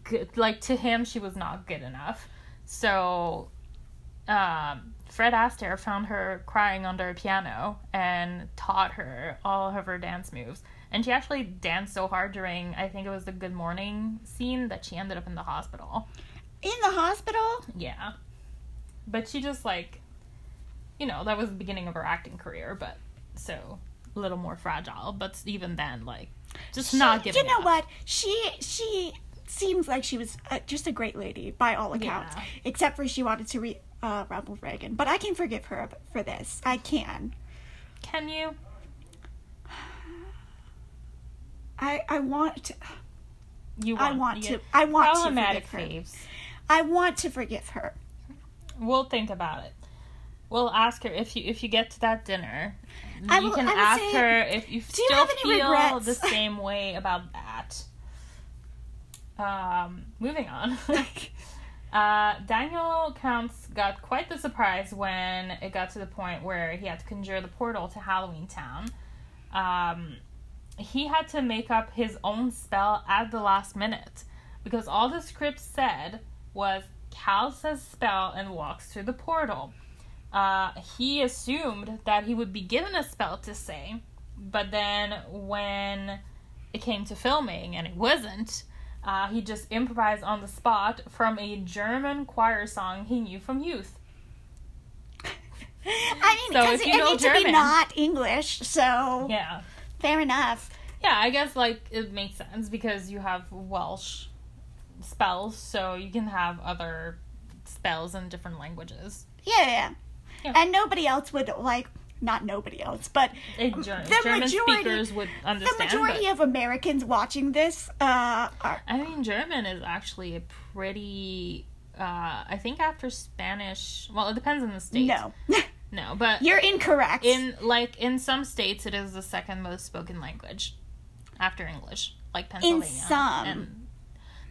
good. Like to him, she was not good enough. So, um, Fred Astaire found her crying under a piano and taught her all of her dance moves. And she actually danced so hard during, I think it was the Good Morning scene, that she ended up in the hospital. In the hospital? Yeah. But she just, like, you know, that was the beginning of her acting career, but so a little more fragile. But even then, like, just not She- giving You know up. what? She she seems like she was uh, just a great lady by all accounts, Yeah. except for she wanted to re- uh, Ronald Reagan. But I can forgive her for this. I can. Can you? I I want to, You I want, want you to I want to forgive her. I want to forgive her. We'll think about it. We'll ask her if you if you get to that dinner. I you will- can I ask say, her if you you still any feel regrets? the same way about that. Um, moving on. [laughs] uh, Daniel Kountz got quite the surprise when it got to the point where he had to conjure the portal to Halloween Town. Um, he had to make up his own spell at the last minute because all the script said was Cal says spell and walks through the portal. Uh, he assumed that he would be given a spell to say, but then when it came to filming and it wasn't, uh, he just improvised on the spot from a German choir song he knew from youth. [laughs] I mean, So because if it you know needs to be German- not English, so Yeah. fair enough. Yeah, I guess like it makes sense because you have Welsh spells, so you can have other spells in different languages. Yeah, yeah. Yeah. And nobody else would like not nobody else, but Ger- the German majority speakers would the majority but- of Americans watching this uh, are I mean, German is actually a pretty. Uh, I think after Spanish. Well, it depends on the state. no. [laughs] no, but You're incorrect. in like in some states, it is the second most spoken language after English, like Pennsylvania. In some. And,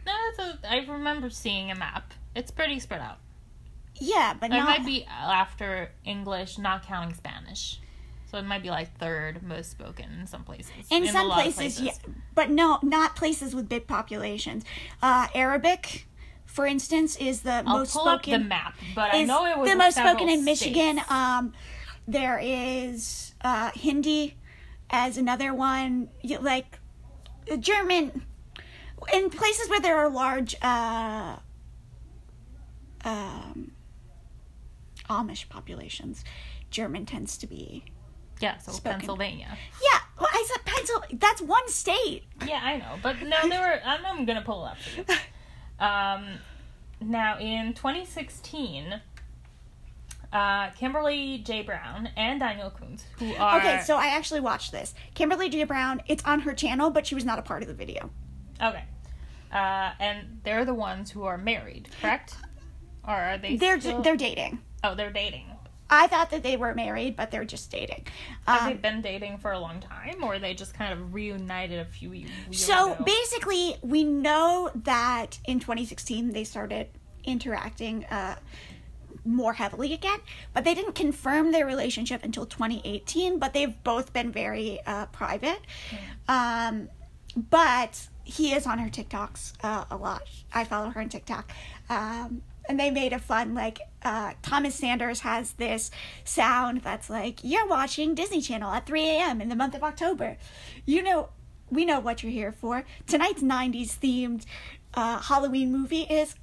no, a, I remember seeing a map. It's pretty spread out. Yeah, but It not might be after English, not counting Spanish. So it might be like third most spoken in some places. in a some of places, yeah, but no, not places with big populations. Uh, Arabic, for instance, is the I'll most pull spoken. up the map, but I know it was the in most spoken in Michigan. Um, there is uh, Hindi as another one. Like German, in places where there are large uh, um, Amish populations, German tends to be. Yeah, so spoken. Pennsylvania. Yeah, well, I said Pennsylvania. That's one state. Yeah, I know, but no, they were. I'm, I'm gonna pull up for you. [laughs] Um, now in 2016, uh, Kimberly J. Brown and Daniel Kountz, who are Okay, so I actually watched this. Kimberly J. Brown. It's on her channel, but she was not a part of the video. okay, uh, and they're the ones who are married, correct? Or are they? They're still... they're dating. Oh, they're dating. I thought that they were married, but they're just dating. Have Um, they been dating for a long time, or they just kind of reunited a few years so ago? basically, we know that in 2016 they started interacting uh, more heavily again, but they didn't confirm their relationship until 2018. But they've both been very uh, private. Um, but he is on her TikToks uh, a lot. I follow her on TikTok. Um, and they made a fun, like, uh, Thomas Sanders has this sound that's like, you're watching Disney Channel at 3 a.m. in the month of October. You know, we know what you're here for. Tonight's 90s themed uh, Halloween movie is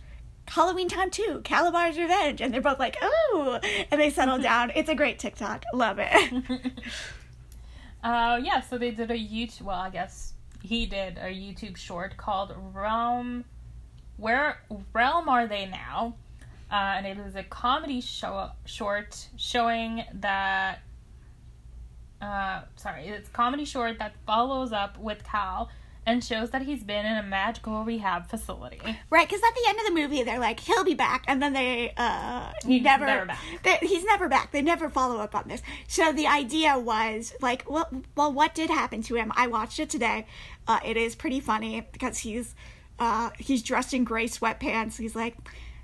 Halloween Time 2, Kalabar's Revenge. And they're both like, oh, And they settle [laughs] down. It's a great TikTok. Love it. [laughs] Uh, yeah, so they did a YouTube. Well, I guess he did a YouTube short called Realm. Where Realm are they now? Uh, and it is a comedy show short showing that. Uh, sorry, it's a comedy short that follows up with Cal and shows that he's been in a magical rehab facility. Right, because at the end of the movie, they're like, he'll be back, and then they uh, He's never, never back. they- he's never back. They never follow up on this. So the idea was like, well, well, what did happen to him? I watched it today. Uh, it is pretty funny because he's uh, he's dressed in gray sweatpants. He's like,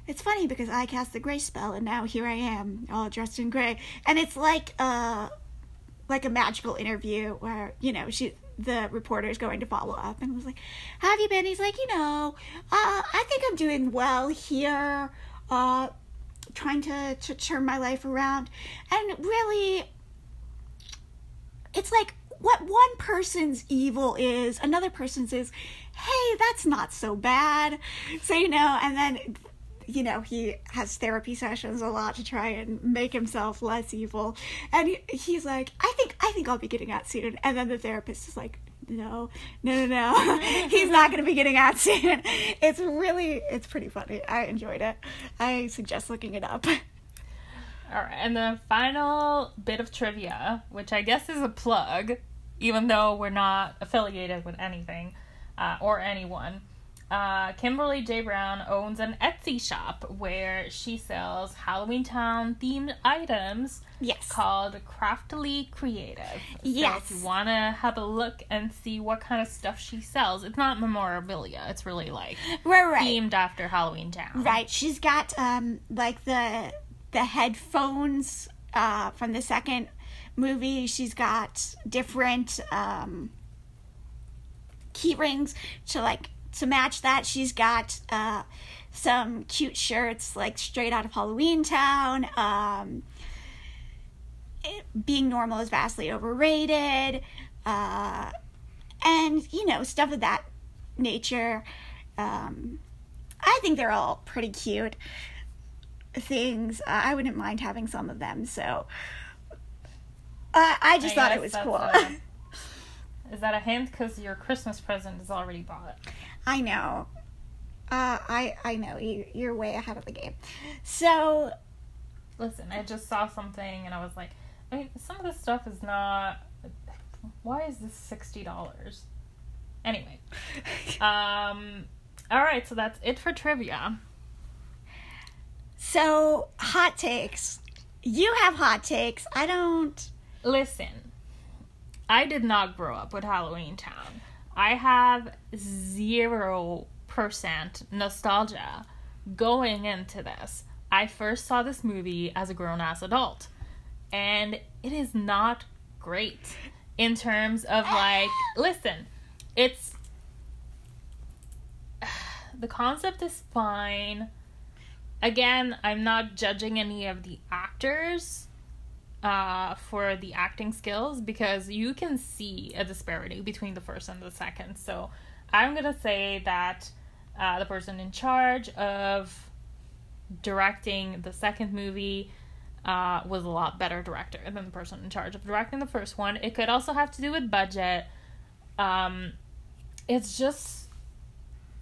it's funny because I cast the gray spell and now here I am, all dressed in gray. And it's like uh like a magical interview where, you know, she the reporter is going to follow up and was like, have you been? He's like, you know, uh, I think I'm doing well here, uh trying to, to turn my life around. And really it's like what one person's evil is, another person's is, hey, that's not so bad. So, you know, and then you know, he has therapy sessions a lot to try and make himself less evil. And he, he's like, I think, I think I'll be getting out soon. And then the therapist is like, no, no, no, no. [laughs] he's not going to be getting out soon. [laughs] It's really, it's pretty funny. I enjoyed it. I suggest looking it up. [laughs] All right, and the final bit of trivia, which I guess is a plug, even though we're not affiliated with anything uh, or anyone uh, Kimberly J. Brown owns an Etsy shop where she sells Halloween Town themed items. Yes. Called Craftily Creative. So yes. if you want to have a look and see what kind of stuff she sells, it's not memorabilia. It's really like right, right. themed after Halloween Town. Right. She's got um like the the headphones uh from the second movie. She's got different um key rings to like to match that, she's got uh, some cute shirts like straight out of Halloween Town. Um, being normal is vastly overrated. Uh, and, you know, stuff of that nature. Um, I think they're all pretty cute things. Uh, I wouldn't mind having some of them. So uh, I just I thought it was cool. [laughs] Is that a hint? Because your Christmas present is already bought. I know. Uh, I I know you you're way ahead of the game. So, listen, I just saw something and I was like, I mean, some of this stuff is not. Why is this sixty dollars? Anyway, [laughs] um, all right, so that's it for trivia. So hot takes. You have hot takes. I don't. Listen, I did not grow up with Halloween Town. I have zero percent nostalgia going into this. I first saw this movie as a grown ass adult, and it is not great in terms of like, listen, it's [sighs] the concept is fine. Again, I'm not judging any of the actors uh, for the acting skills because you can see a disparity between the first and the second. So I'm gonna say that uh, the person in charge of directing the second movie uh, was a lot better director than the person in charge of directing the first one. It could also have to do with budget. Um, it's just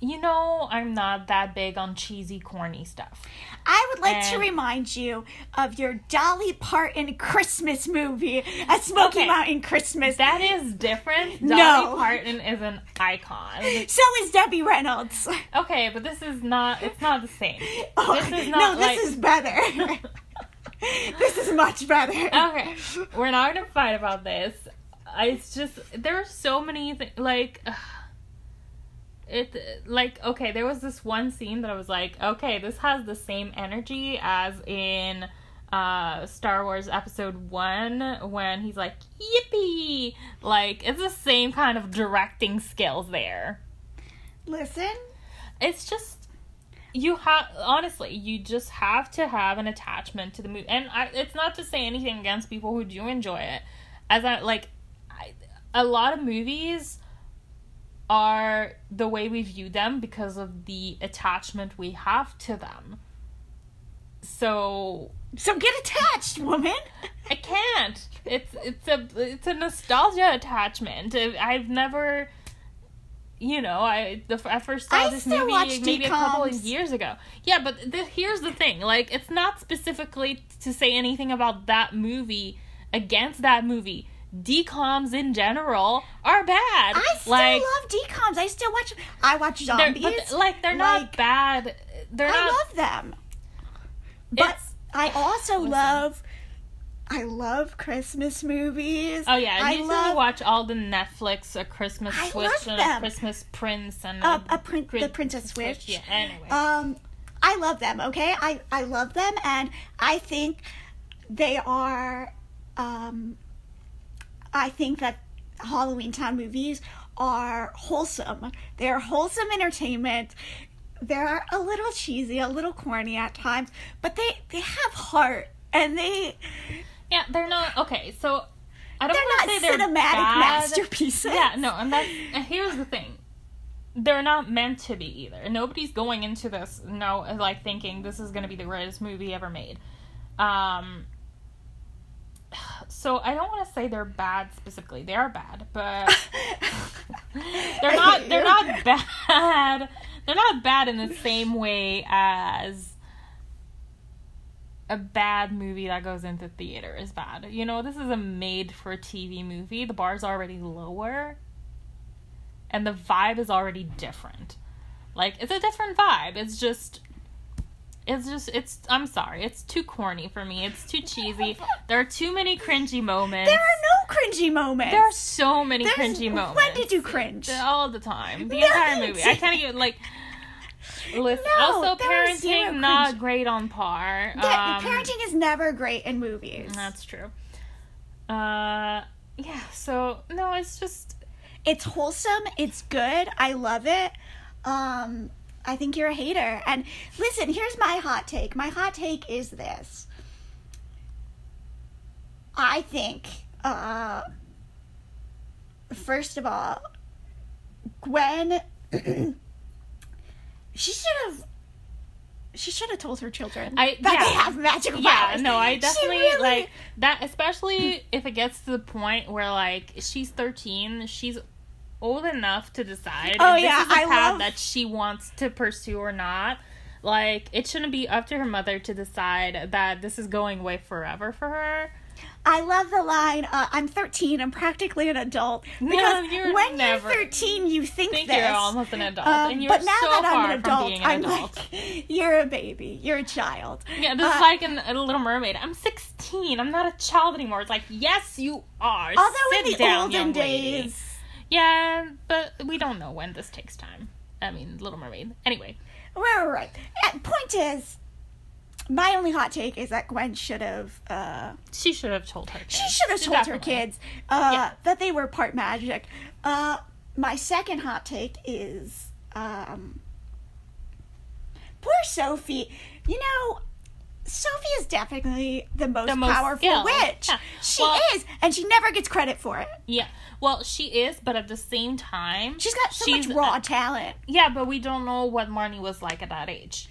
you know I'm not that big on cheesy, corny stuff. I would like and, to remind you of your Dolly Parton Christmas movie, A Smoky okay, Mountain Christmas. That is different. Dolly no. Parton is an icon. So is Debbie Reynolds. Okay, but this is not. It's not the same. [laughs] Oh, this is not. No, this like, is better. [laughs] this is much better. Okay, we're not gonna fight about this. It's just there are so many things like. Uh, it like okay there was this one scene that i was like okay this has the same energy as in uh star wars episode one when he's like yippee! Like it's the same kind of directing skills there. Listen. It's just you have honestly you just have to have an attachment to the movie and I, it's not to say anything against people who do enjoy it. As i like I, a lot of movies are the way we view them because of the attachment we have to them. So so get attached, woman. I can't. It's it's a it's a nostalgia attachment. I've never you know, I the I first saw I this movie maybe DCOMs. a couple of years ago. Yeah, but the, here's the thing: like, it's not specifically to say anything about that movie against that movie DCOMs in general are bad. I still like, love DCOMs. I still watch. I watch zombies. They're, but, like they're like, not bad. They're I not, love them. But I also listen. love I love Christmas movies. Oh yeah, I I usually love watch all the Netflix, a Christmas I Switch, love and them. a Christmas Prince, and uh, a prin- Gri- the Princess Switch. Yeah. Anyway, Um, I love them. Okay, I I love them, and I think they are. Um, I think that Halloween Town movies are wholesome. They are wholesome entertainment. They're a little cheesy, a little corny at times, but they they have heart, and they yeah, they're not okay. So I don't want to say they're cinematic bad. masterpieces. Yeah, no, and that's and here's the thing. They're not meant to be either. Nobody's going into this no like thinking this is going to be the greatest movie ever made. Um so I don't want to say they're bad specifically. They are bad, but [laughs] they're not they're not bad. They're not bad in the same way as a bad movie that goes into theater is bad. You know, this is a made for TV movie. The bar's already lower and the vibe is already different. Like it's a different vibe. It's just it's just it's I'm sorry. It's too corny for me. It's too cheesy. [laughs] There are too many cringy moments. There are no cringy moments. There are so many There's- cringy moments. When did you cringe? All the time. The No, entire movie. I can't even like. Listen, No, also there are zero parenting not great on par. The- Um, parenting is never great in movies. That's true. Uh, yeah. So no, it's just It's wholesome. It's good. I love it. Um, I think you're a hater. And listen, here's my hot take. My hot take is this. I think, uh, first of all, Gwen, [clears throat] she should have. She should have told her children I- that yeah. they have magical yeah. powers. No, I definitely really- like that. Especially if it gets to the point where like she's thirteen, she's old enough to decide Oh, if yeah, this is a path love- that she wants to pursue or not. Like it shouldn't be up to her mother to decide that this is going away forever for her. I love the line, uh, I'm 13, I'm practically an adult. [laughs] Because you're when you're 13, you think, think this. you're almost an adult, Um, and you're but now so that far I'm an adult, being an I'm adult. like, [laughs] you're a baby, you're a child. Yeah, this is Uh, like in a Little Mermaid. I'm 16. I'm not a child anymore. It's like, yes, you are. Although Sit in the down, olden days, Yeah, but we don't know when this takes time. I mean, Little Mermaid. Anyway, right, right, right. And point is, my only hot take is that Gwen should have, uh, she should have told her. Kids. she should have told her kids uh, Yeah. that they were part magic. Uh, my second hot take is um, poor Sophie. You know, Sophie is definitely the most, The most powerful skilled. witch. Yeah. She Well- is, and she never gets credit for it. Yeah. Well, she is, but at the same time, She's got so she's much raw talent. Yeah, but we don't know what Marnie was like at that age.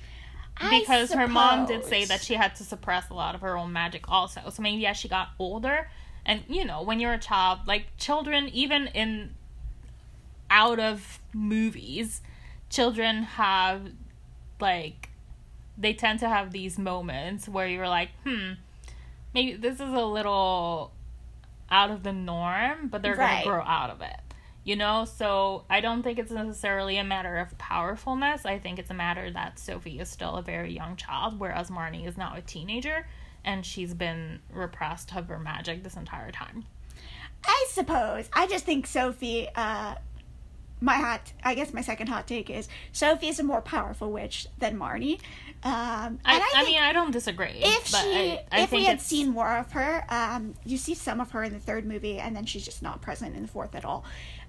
I because her mom did say that she had to suppress a lot of her own magic also. So maybe as she got older, and you know, when you're a child, like children, even in out of movies, children have like they tend to have these moments where you're like, hmm, maybe this is a little out of the norm, but they're Right. gonna grow out of it. You know, so I don't think it's necessarily a matter of powerfulness. I think it's a matter that Sophie is still a very young child, whereas Marnie is now a teenager and she's been repressed of her magic this entire time. I suppose. I just think Sophie. Uh, my hot. I guess my second hot take is Sophie is a more powerful witch than Marnie. Um, I, and I, mean, I don't disagree. if but she, I, I if we had it's- seen more of her, um, you see some of her in the third movie, and then she's just not present in the fourth at all.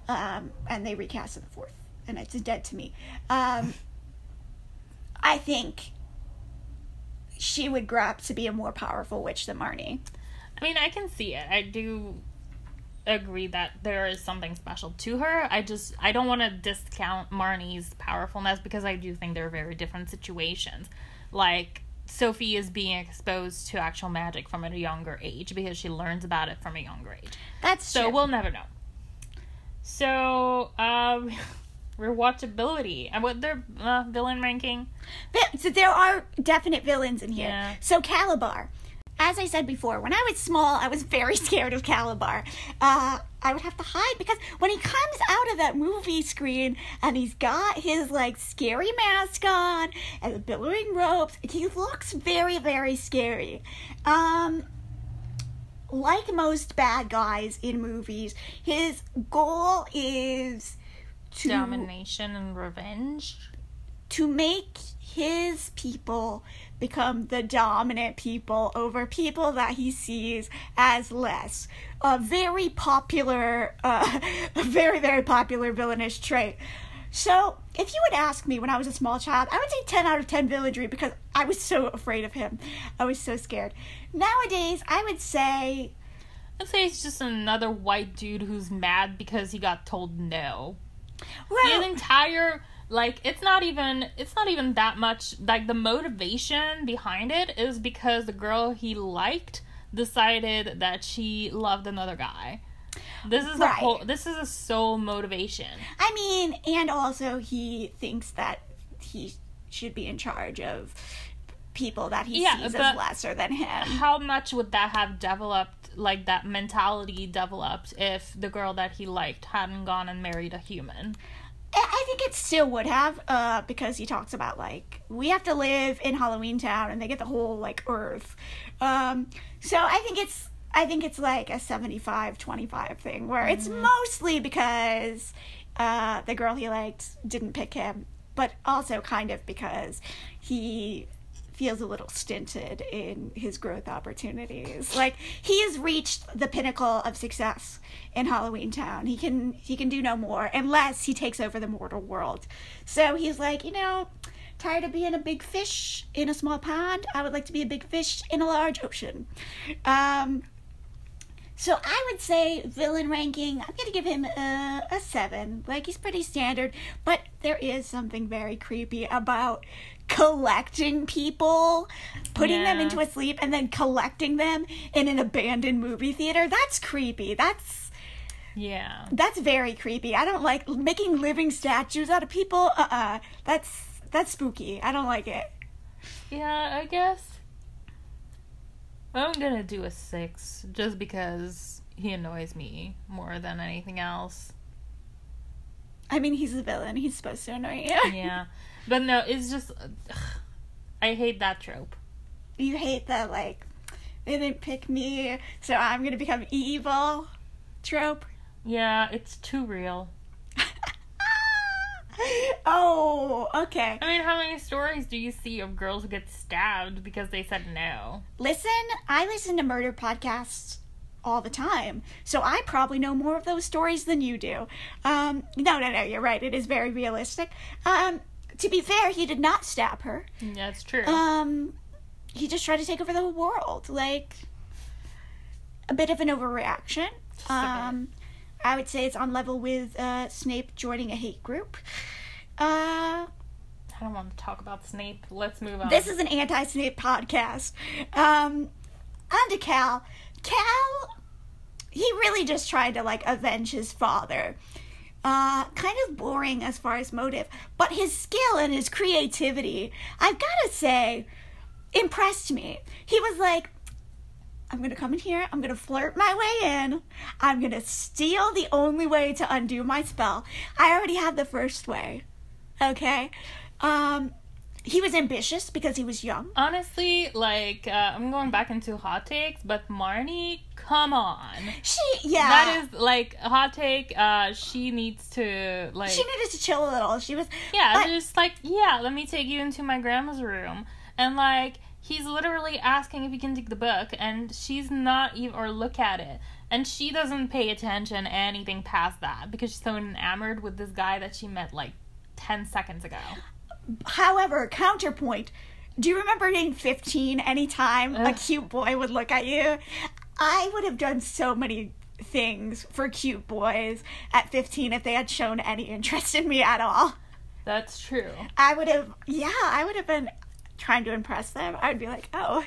Um, and they recast in the fourth, and it's dead to me. Um, I think she would grow up to be a more powerful witch than Marnie. I mean, I can see it. I do agree that there is something special to her. I just I don't want to discount Marnie's powerfulness because I do think they're very different situations. Like Sophie is being exposed to actual magic from a younger age because she learns about it from a younger age. That's So true. we'll never know. So, um [laughs] rewatchability. And what their uh, villain ranking? So there are definite villains in here. Yeah. So Kalabar, as I said before, when I was small, I was very [laughs] scared of Kalabar. Uh, I would have to hide because when he comes out of that movie screen and he's got his like scary mask on and the billowing ropes, he looks very, very scary. Um, like most bad guys in movies, his goal is to Domination and revenge. to make his people become the dominant people over people that he sees as less. A very popular, uh, [laughs] a very, very popular villainous trait. So, if you would ask me when I was a small child, I would say 10 out of 10 villainry because I was so afraid of him. I was so scared. Nowadays, I would say, I'd say he's just another white dude who's mad because he got told no. well, His entire like it's not even it's not even that much like the motivation behind it is because the girl he liked decided that she loved another guy. This is a whole this is a sole motivation. I mean, and also he thinks that he should be in charge of people that he Yeah, sees as lesser than him. How much would that have developed like that mentality developed if the girl that he liked hadn't gone and married a human? I think it still would have, uh, because he talks about like we have to live in Halloween Town, and they get the whole like Earth. Um, so I think it's I think it's like a 75-25 thing where it's mostly because uh, the girl he liked didn't pick him, but also kind of because he feels a little stinted in his growth opportunities. Like he has reached the pinnacle of success in Halloween Town. He can he can do no more unless he takes over the mortal world. So he's like, you know, tired of being a big fish in a small pond. I would like to be a big fish in a large ocean. Um so I would say villain ranking. I'm gonna give him a, a seven. Like he's pretty standard, but there is something very creepy about collecting people, putting them into a sleep, and then collecting them in an abandoned movie theater. That's creepy. That's Yeah. that's very creepy. I don't like making living statues out of people. Uh uh That's that's spooky. I don't like it. Yeah, I guess. I'm gonna do a six just because he annoys me more than anything else. I mean, he's a villain. He's supposed to annoy you. Yeah. [laughs] But no, it's just. ugh, I hate that trope. you hate that like they didn't pick me, so I'm gonna become evil trope. Yeah, it's too real. [laughs] oh, okay. I mean, how many stories do you see of girls who get stabbed because they said no? Listen, I listen to murder podcasts all the time, so I probably know more of those stories than you do. Um, no, no, no, you're right. It is very realistic. Um, to be fair, he did not stab her. Yeah, it's true. Um, he just tried to take over the whole world. Like a bit of an overreaction. Um, I would say it's on level with uh, Snape joining a hate group. Uh, I don't want to talk about Snape. Let's move on. this is an anti-Snape podcast. Um, on to Cal. Cal, he really just tried to like avenge his father. Uh, kind of boring as far as motive, but his skill and his creativity, I've gotta say, impressed me. He was like, I'm gonna come in here, I'm gonna flirt my way in, I'm gonna steal the only way to undo my spell. I already have the first way. Okay? Um, he was ambitious because he was young. Honestly, like, uh, I'm going back into hot takes, but Marnie, come on. She, yeah. That is, like, a hot take. Uh, she needs to, like. She needed to chill a little. She was. Yeah, but- just like, yeah, let me take you into my grandma's room. And like, he's literally asking if he can take the book, and she's not even, or look at it. And she doesn't pay attention anything past that because she's so enamored with this guy that she met like 10 seconds ago. However, counterpoint. Do you remember being 15 anytime a cute boy would look at you? I would have done so many things for cute boys at 15 if they had shown any interest in me at all. That's true. I would have, yeah, I would have been trying to impress them. I would be like, oh,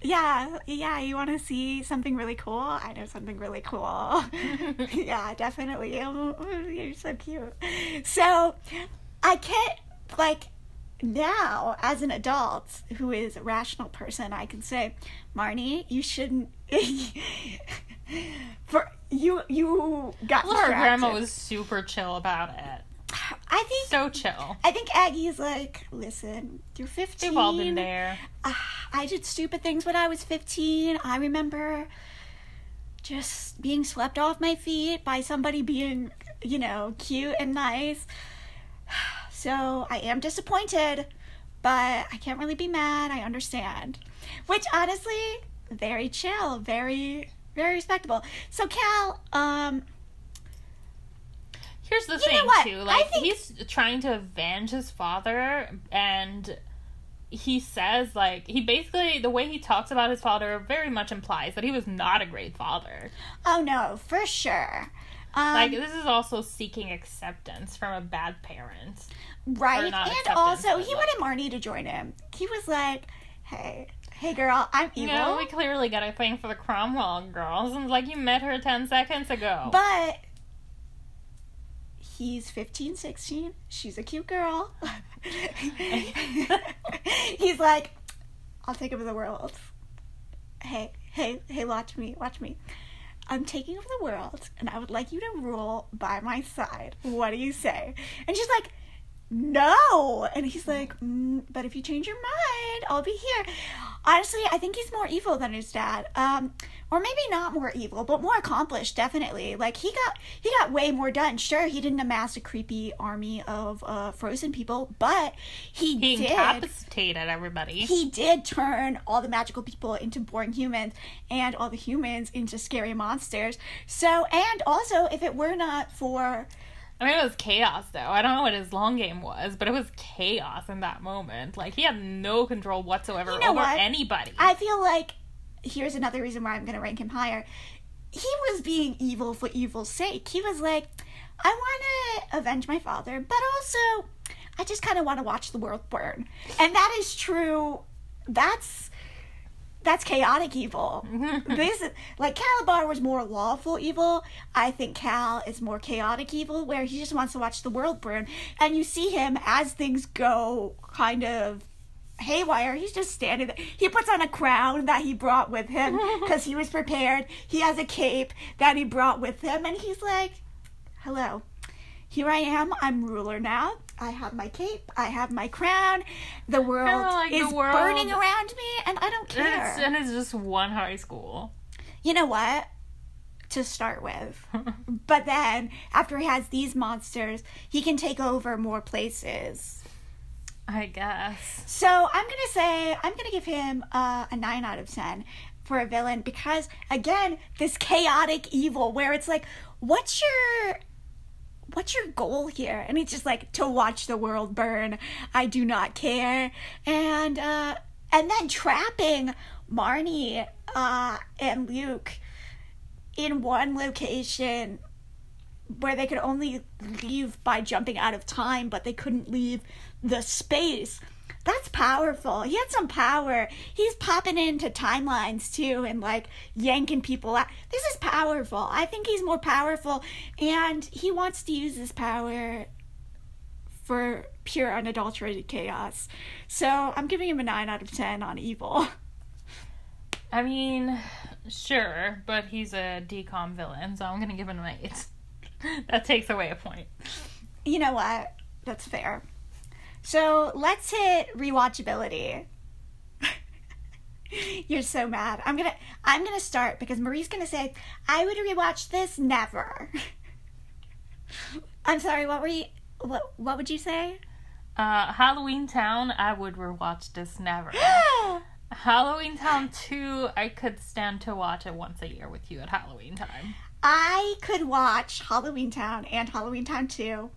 yeah, yeah, you want to see something really cool? I know something really cool. [laughs] [laughs] yeah, definitely. Oh, oh, you're so cute. So I can't, like, now as an adult who is a rational person, I can say, Marnie, you shouldn't. [laughs] For you, you got Well, her grandma was super chill about it. I think So chill. I think Aggie's like, listen, you're 15. We've all been there. Ah, I did stupid things when I was 15. I remember just being swept off my feet by somebody being, you know, cute and nice. [sighs] So I am disappointed, but I can't really be mad. I understand. Which honestly, very chill, very very respectable. So Cal, um Here's the thing too, I like think- he's trying to avenge his father and he says like he basically the way he talks about his father very much implies that he was not a great father. oh no, for sure. Um, Like this is also seeking acceptance from a bad parent. right, and also he like- wanted Marnie to join him. He was like, "Hey, hey, girl, I'm evil. You know, we clearly got a thing for the Cromwell girls, and like you met her ten seconds ago. But he's 15, 16. She's a cute girl. [laughs] he's like, I'll take over the world. Hey, hey, hey, watch me, watch me. I'm taking over the world, and I would like you to rule by my side. What do you say? And she's like, no. And he's like, mm, but if you change your mind, I'll be here. Honestly, I think he's more evil than his dad. Um, or maybe not more evil, but more accomplished, definitely. Like he got he got way more done. Sure, he didn't amass a creepy army of uh, frozen people, but he, he did incapacitated everybody. he did turn all the magical people into boring humans and all the humans into scary monsters. So, and also, if it were not for I mean, it was chaos, though. I don't know what his long game was, but it was chaos in that moment. Like, he had no control whatsoever You know over what? anybody. I feel like here's another reason why I'm going to rank him higher. He was being evil for evil's sake. He was like, I want to avenge my father, but also I just kind of want to watch the world burn. And that is true. That's that's chaotic evil. Mm-hmm. this like Kalabar was more lawful evil. I think Kal is more chaotic evil, where he just wants to watch the world burn. And you see him as things go kind of haywire. He's just standing there. He puts on a crown that he brought with him [laughs] because he was prepared. He has a cape that he brought with him, and he's like, "Hello, here I am. I'm ruler now. I have my cape. I have my crown. The world like the is world- burning around me, and I don't and, care." it's, and it's just one high school. you know what? To start with. [laughs] But then, after he has these monsters, he can take over more places. I guess. So I'm gonna say I'm gonna give him uh, a nine out of ten for a villain because again, this chaotic evil where it's like, what's your what's your goal here? And it's just like to watch the world burn. I do not care. And uh and then trapping Marnie uh and Luke in one location where they could only leave by jumping out of time, but they couldn't leave the space. That's powerful. He had some power. He's popping into timelines too and like yanking people out. This is powerful. I think he's more powerful and he wants to use his power for pure unadulterated chaos. So I'm giving him a 9 out of 10 on evil. I mean, sure, but he's a DCOM villain, so I'm gonna give him an eight. [laughs] that takes away a point. You know what? That's fair. So let's hit rewatchability. [laughs] You're so mad. I'm gonna I'm gonna start because Marie's gonna say, I would rewatch this never. [laughs] I'm sorry, what were you what what would you say? Uh, Halloween Town, I would rewatch this never. [gasps] Halloween Town 2, I could stand to watch it once a year with you at Halloween time. I could watch Halloween Town and Halloween Town 2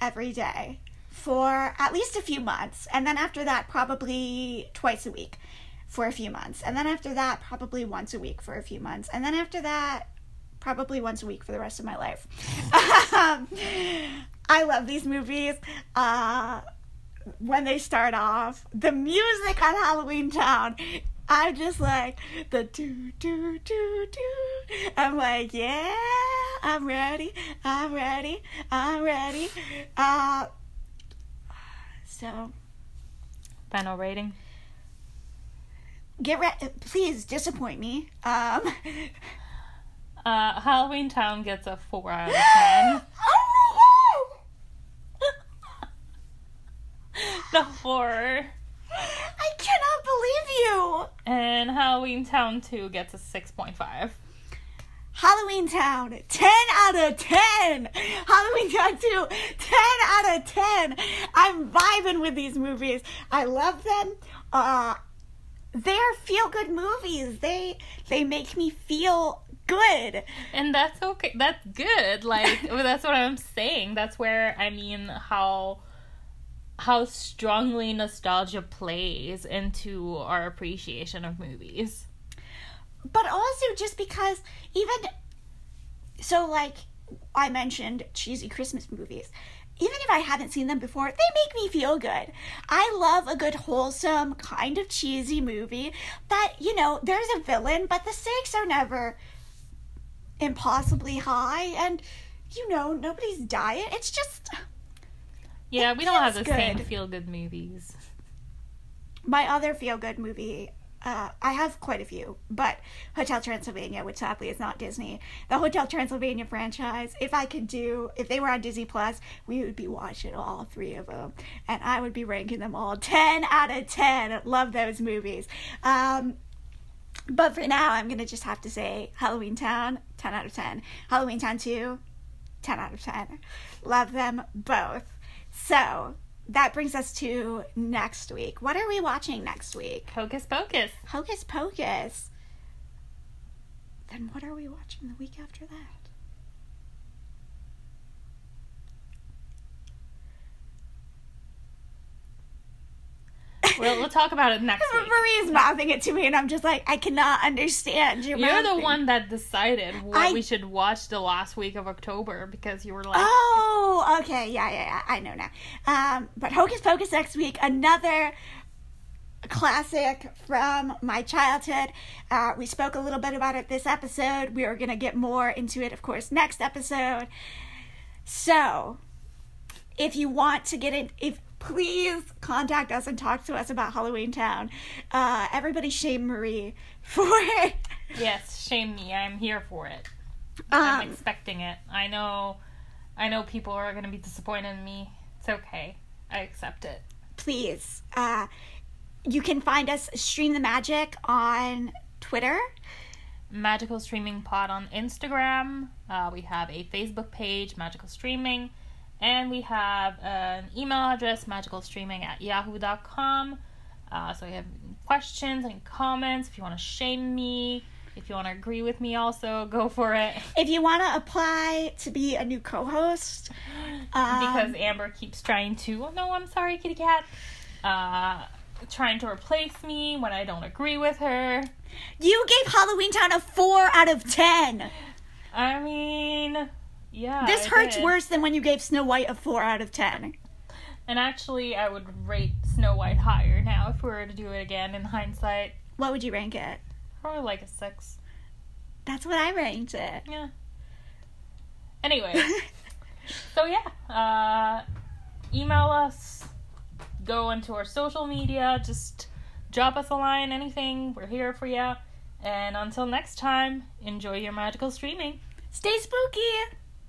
every day for at least a few months. And then after that, probably twice a week for a few months. And then after that, probably once a week for a few months. And then after that, probably once a week for the rest of my life. [laughs] um, I love these movies. Uh, when they start off, the music on Halloween Town, I'm just like the do do do do. I'm like, yeah, I'm ready, I'm ready, I'm ready. Uh, so Final rating? get ready, please disappoint me. Um, Uh, Halloween Town gets a 4 out of 10. [gasps] oh [laughs] the horror. I cannot believe you. And Halloween Town 2 gets a 6.5. Halloween Town, 10 out of 10. Halloween Town 2, 10 out of 10. I'm vibing with these movies. I love them. Uh, they're feel good movies. They they make me feel good. And that's okay. That's good. Like [laughs] that's what I'm saying. That's where I mean how how strongly nostalgia plays into our appreciation of movies. But also just because even so like I mentioned cheesy Christmas movies. Even if I haven't seen them before, they make me feel good. I love a good wholesome kind of cheesy movie that, you know, there's a villain, but the stakes are never impossibly high and you know, nobody's dying. It's just Yeah, It we don't have the same feel good movies. my other feel good movie uh, I have quite a few, but Hotel Transylvania, which sadly is not Disney, the Hotel Transylvania franchise. If I could do, if they were on Disney Plus, we would be watching all three of them, and I would be ranking them all ten out of ten. Love those movies. Um, but for now, I'm gonna just have to say Halloween Town, ten out of ten. Halloween Town Two, 10 out of 10. Love them both. So that brings us to next week. What are we watching next week? Hocus Pocus. Hocus Pocus. Then what are we watching the week after that? We'll, we'll talk about it next week. Marie's mouthing it to me, and I'm just like, I cannot understand your You're the one that decided what I- we should watch the last week of October because you were like, Oh, okay. Yeah, yeah, yeah. I know now. Um, but Hocus Pocus next week, another classic from my childhood. Uh, we spoke a little bit about it this episode. We are going to get more into it, of course, next episode. So, if you want to get in, if please contact us and talk to us about Halloween Town. Uh, everybody shame Marie [laughs] for it. yes, shame me. I'm here for it. I'm Um, expecting it. I know, I know people are gonna be disappointed in me. It's okay. I accept it. please. Uh, you can find us Stream the Magic on Twitter. Magical Streaming Pod on Instagram. Uh, we have a Facebook page, Magical Streaming, and we have an email address, magicalstreaming at yahoo.com. Uh, so if you have questions, and comments, if you want to shame me, if you want to agree with me, also go for it. [laughs] If you want to apply to be a new co-host, [gasps] um, because Amber keeps trying to. Oh no, I'm sorry, kitty cat. Uh, trying to replace me when I don't agree with her. you gave Halloween Town a four out of ten. I mean, yeah. This I hurts did. worse than when you gave Snow White a four out of ten. And actually, I would rate Snow White higher now if we were to do it again. In hindsight, What would you rank it? probably like a six. That's what I ranked it. Yeah. Anyway, [laughs] so yeah, uh, email us, go into our social media, just drop us a line, anything. We're here for you. And until next time, enjoy your magical streaming. Stay spooky.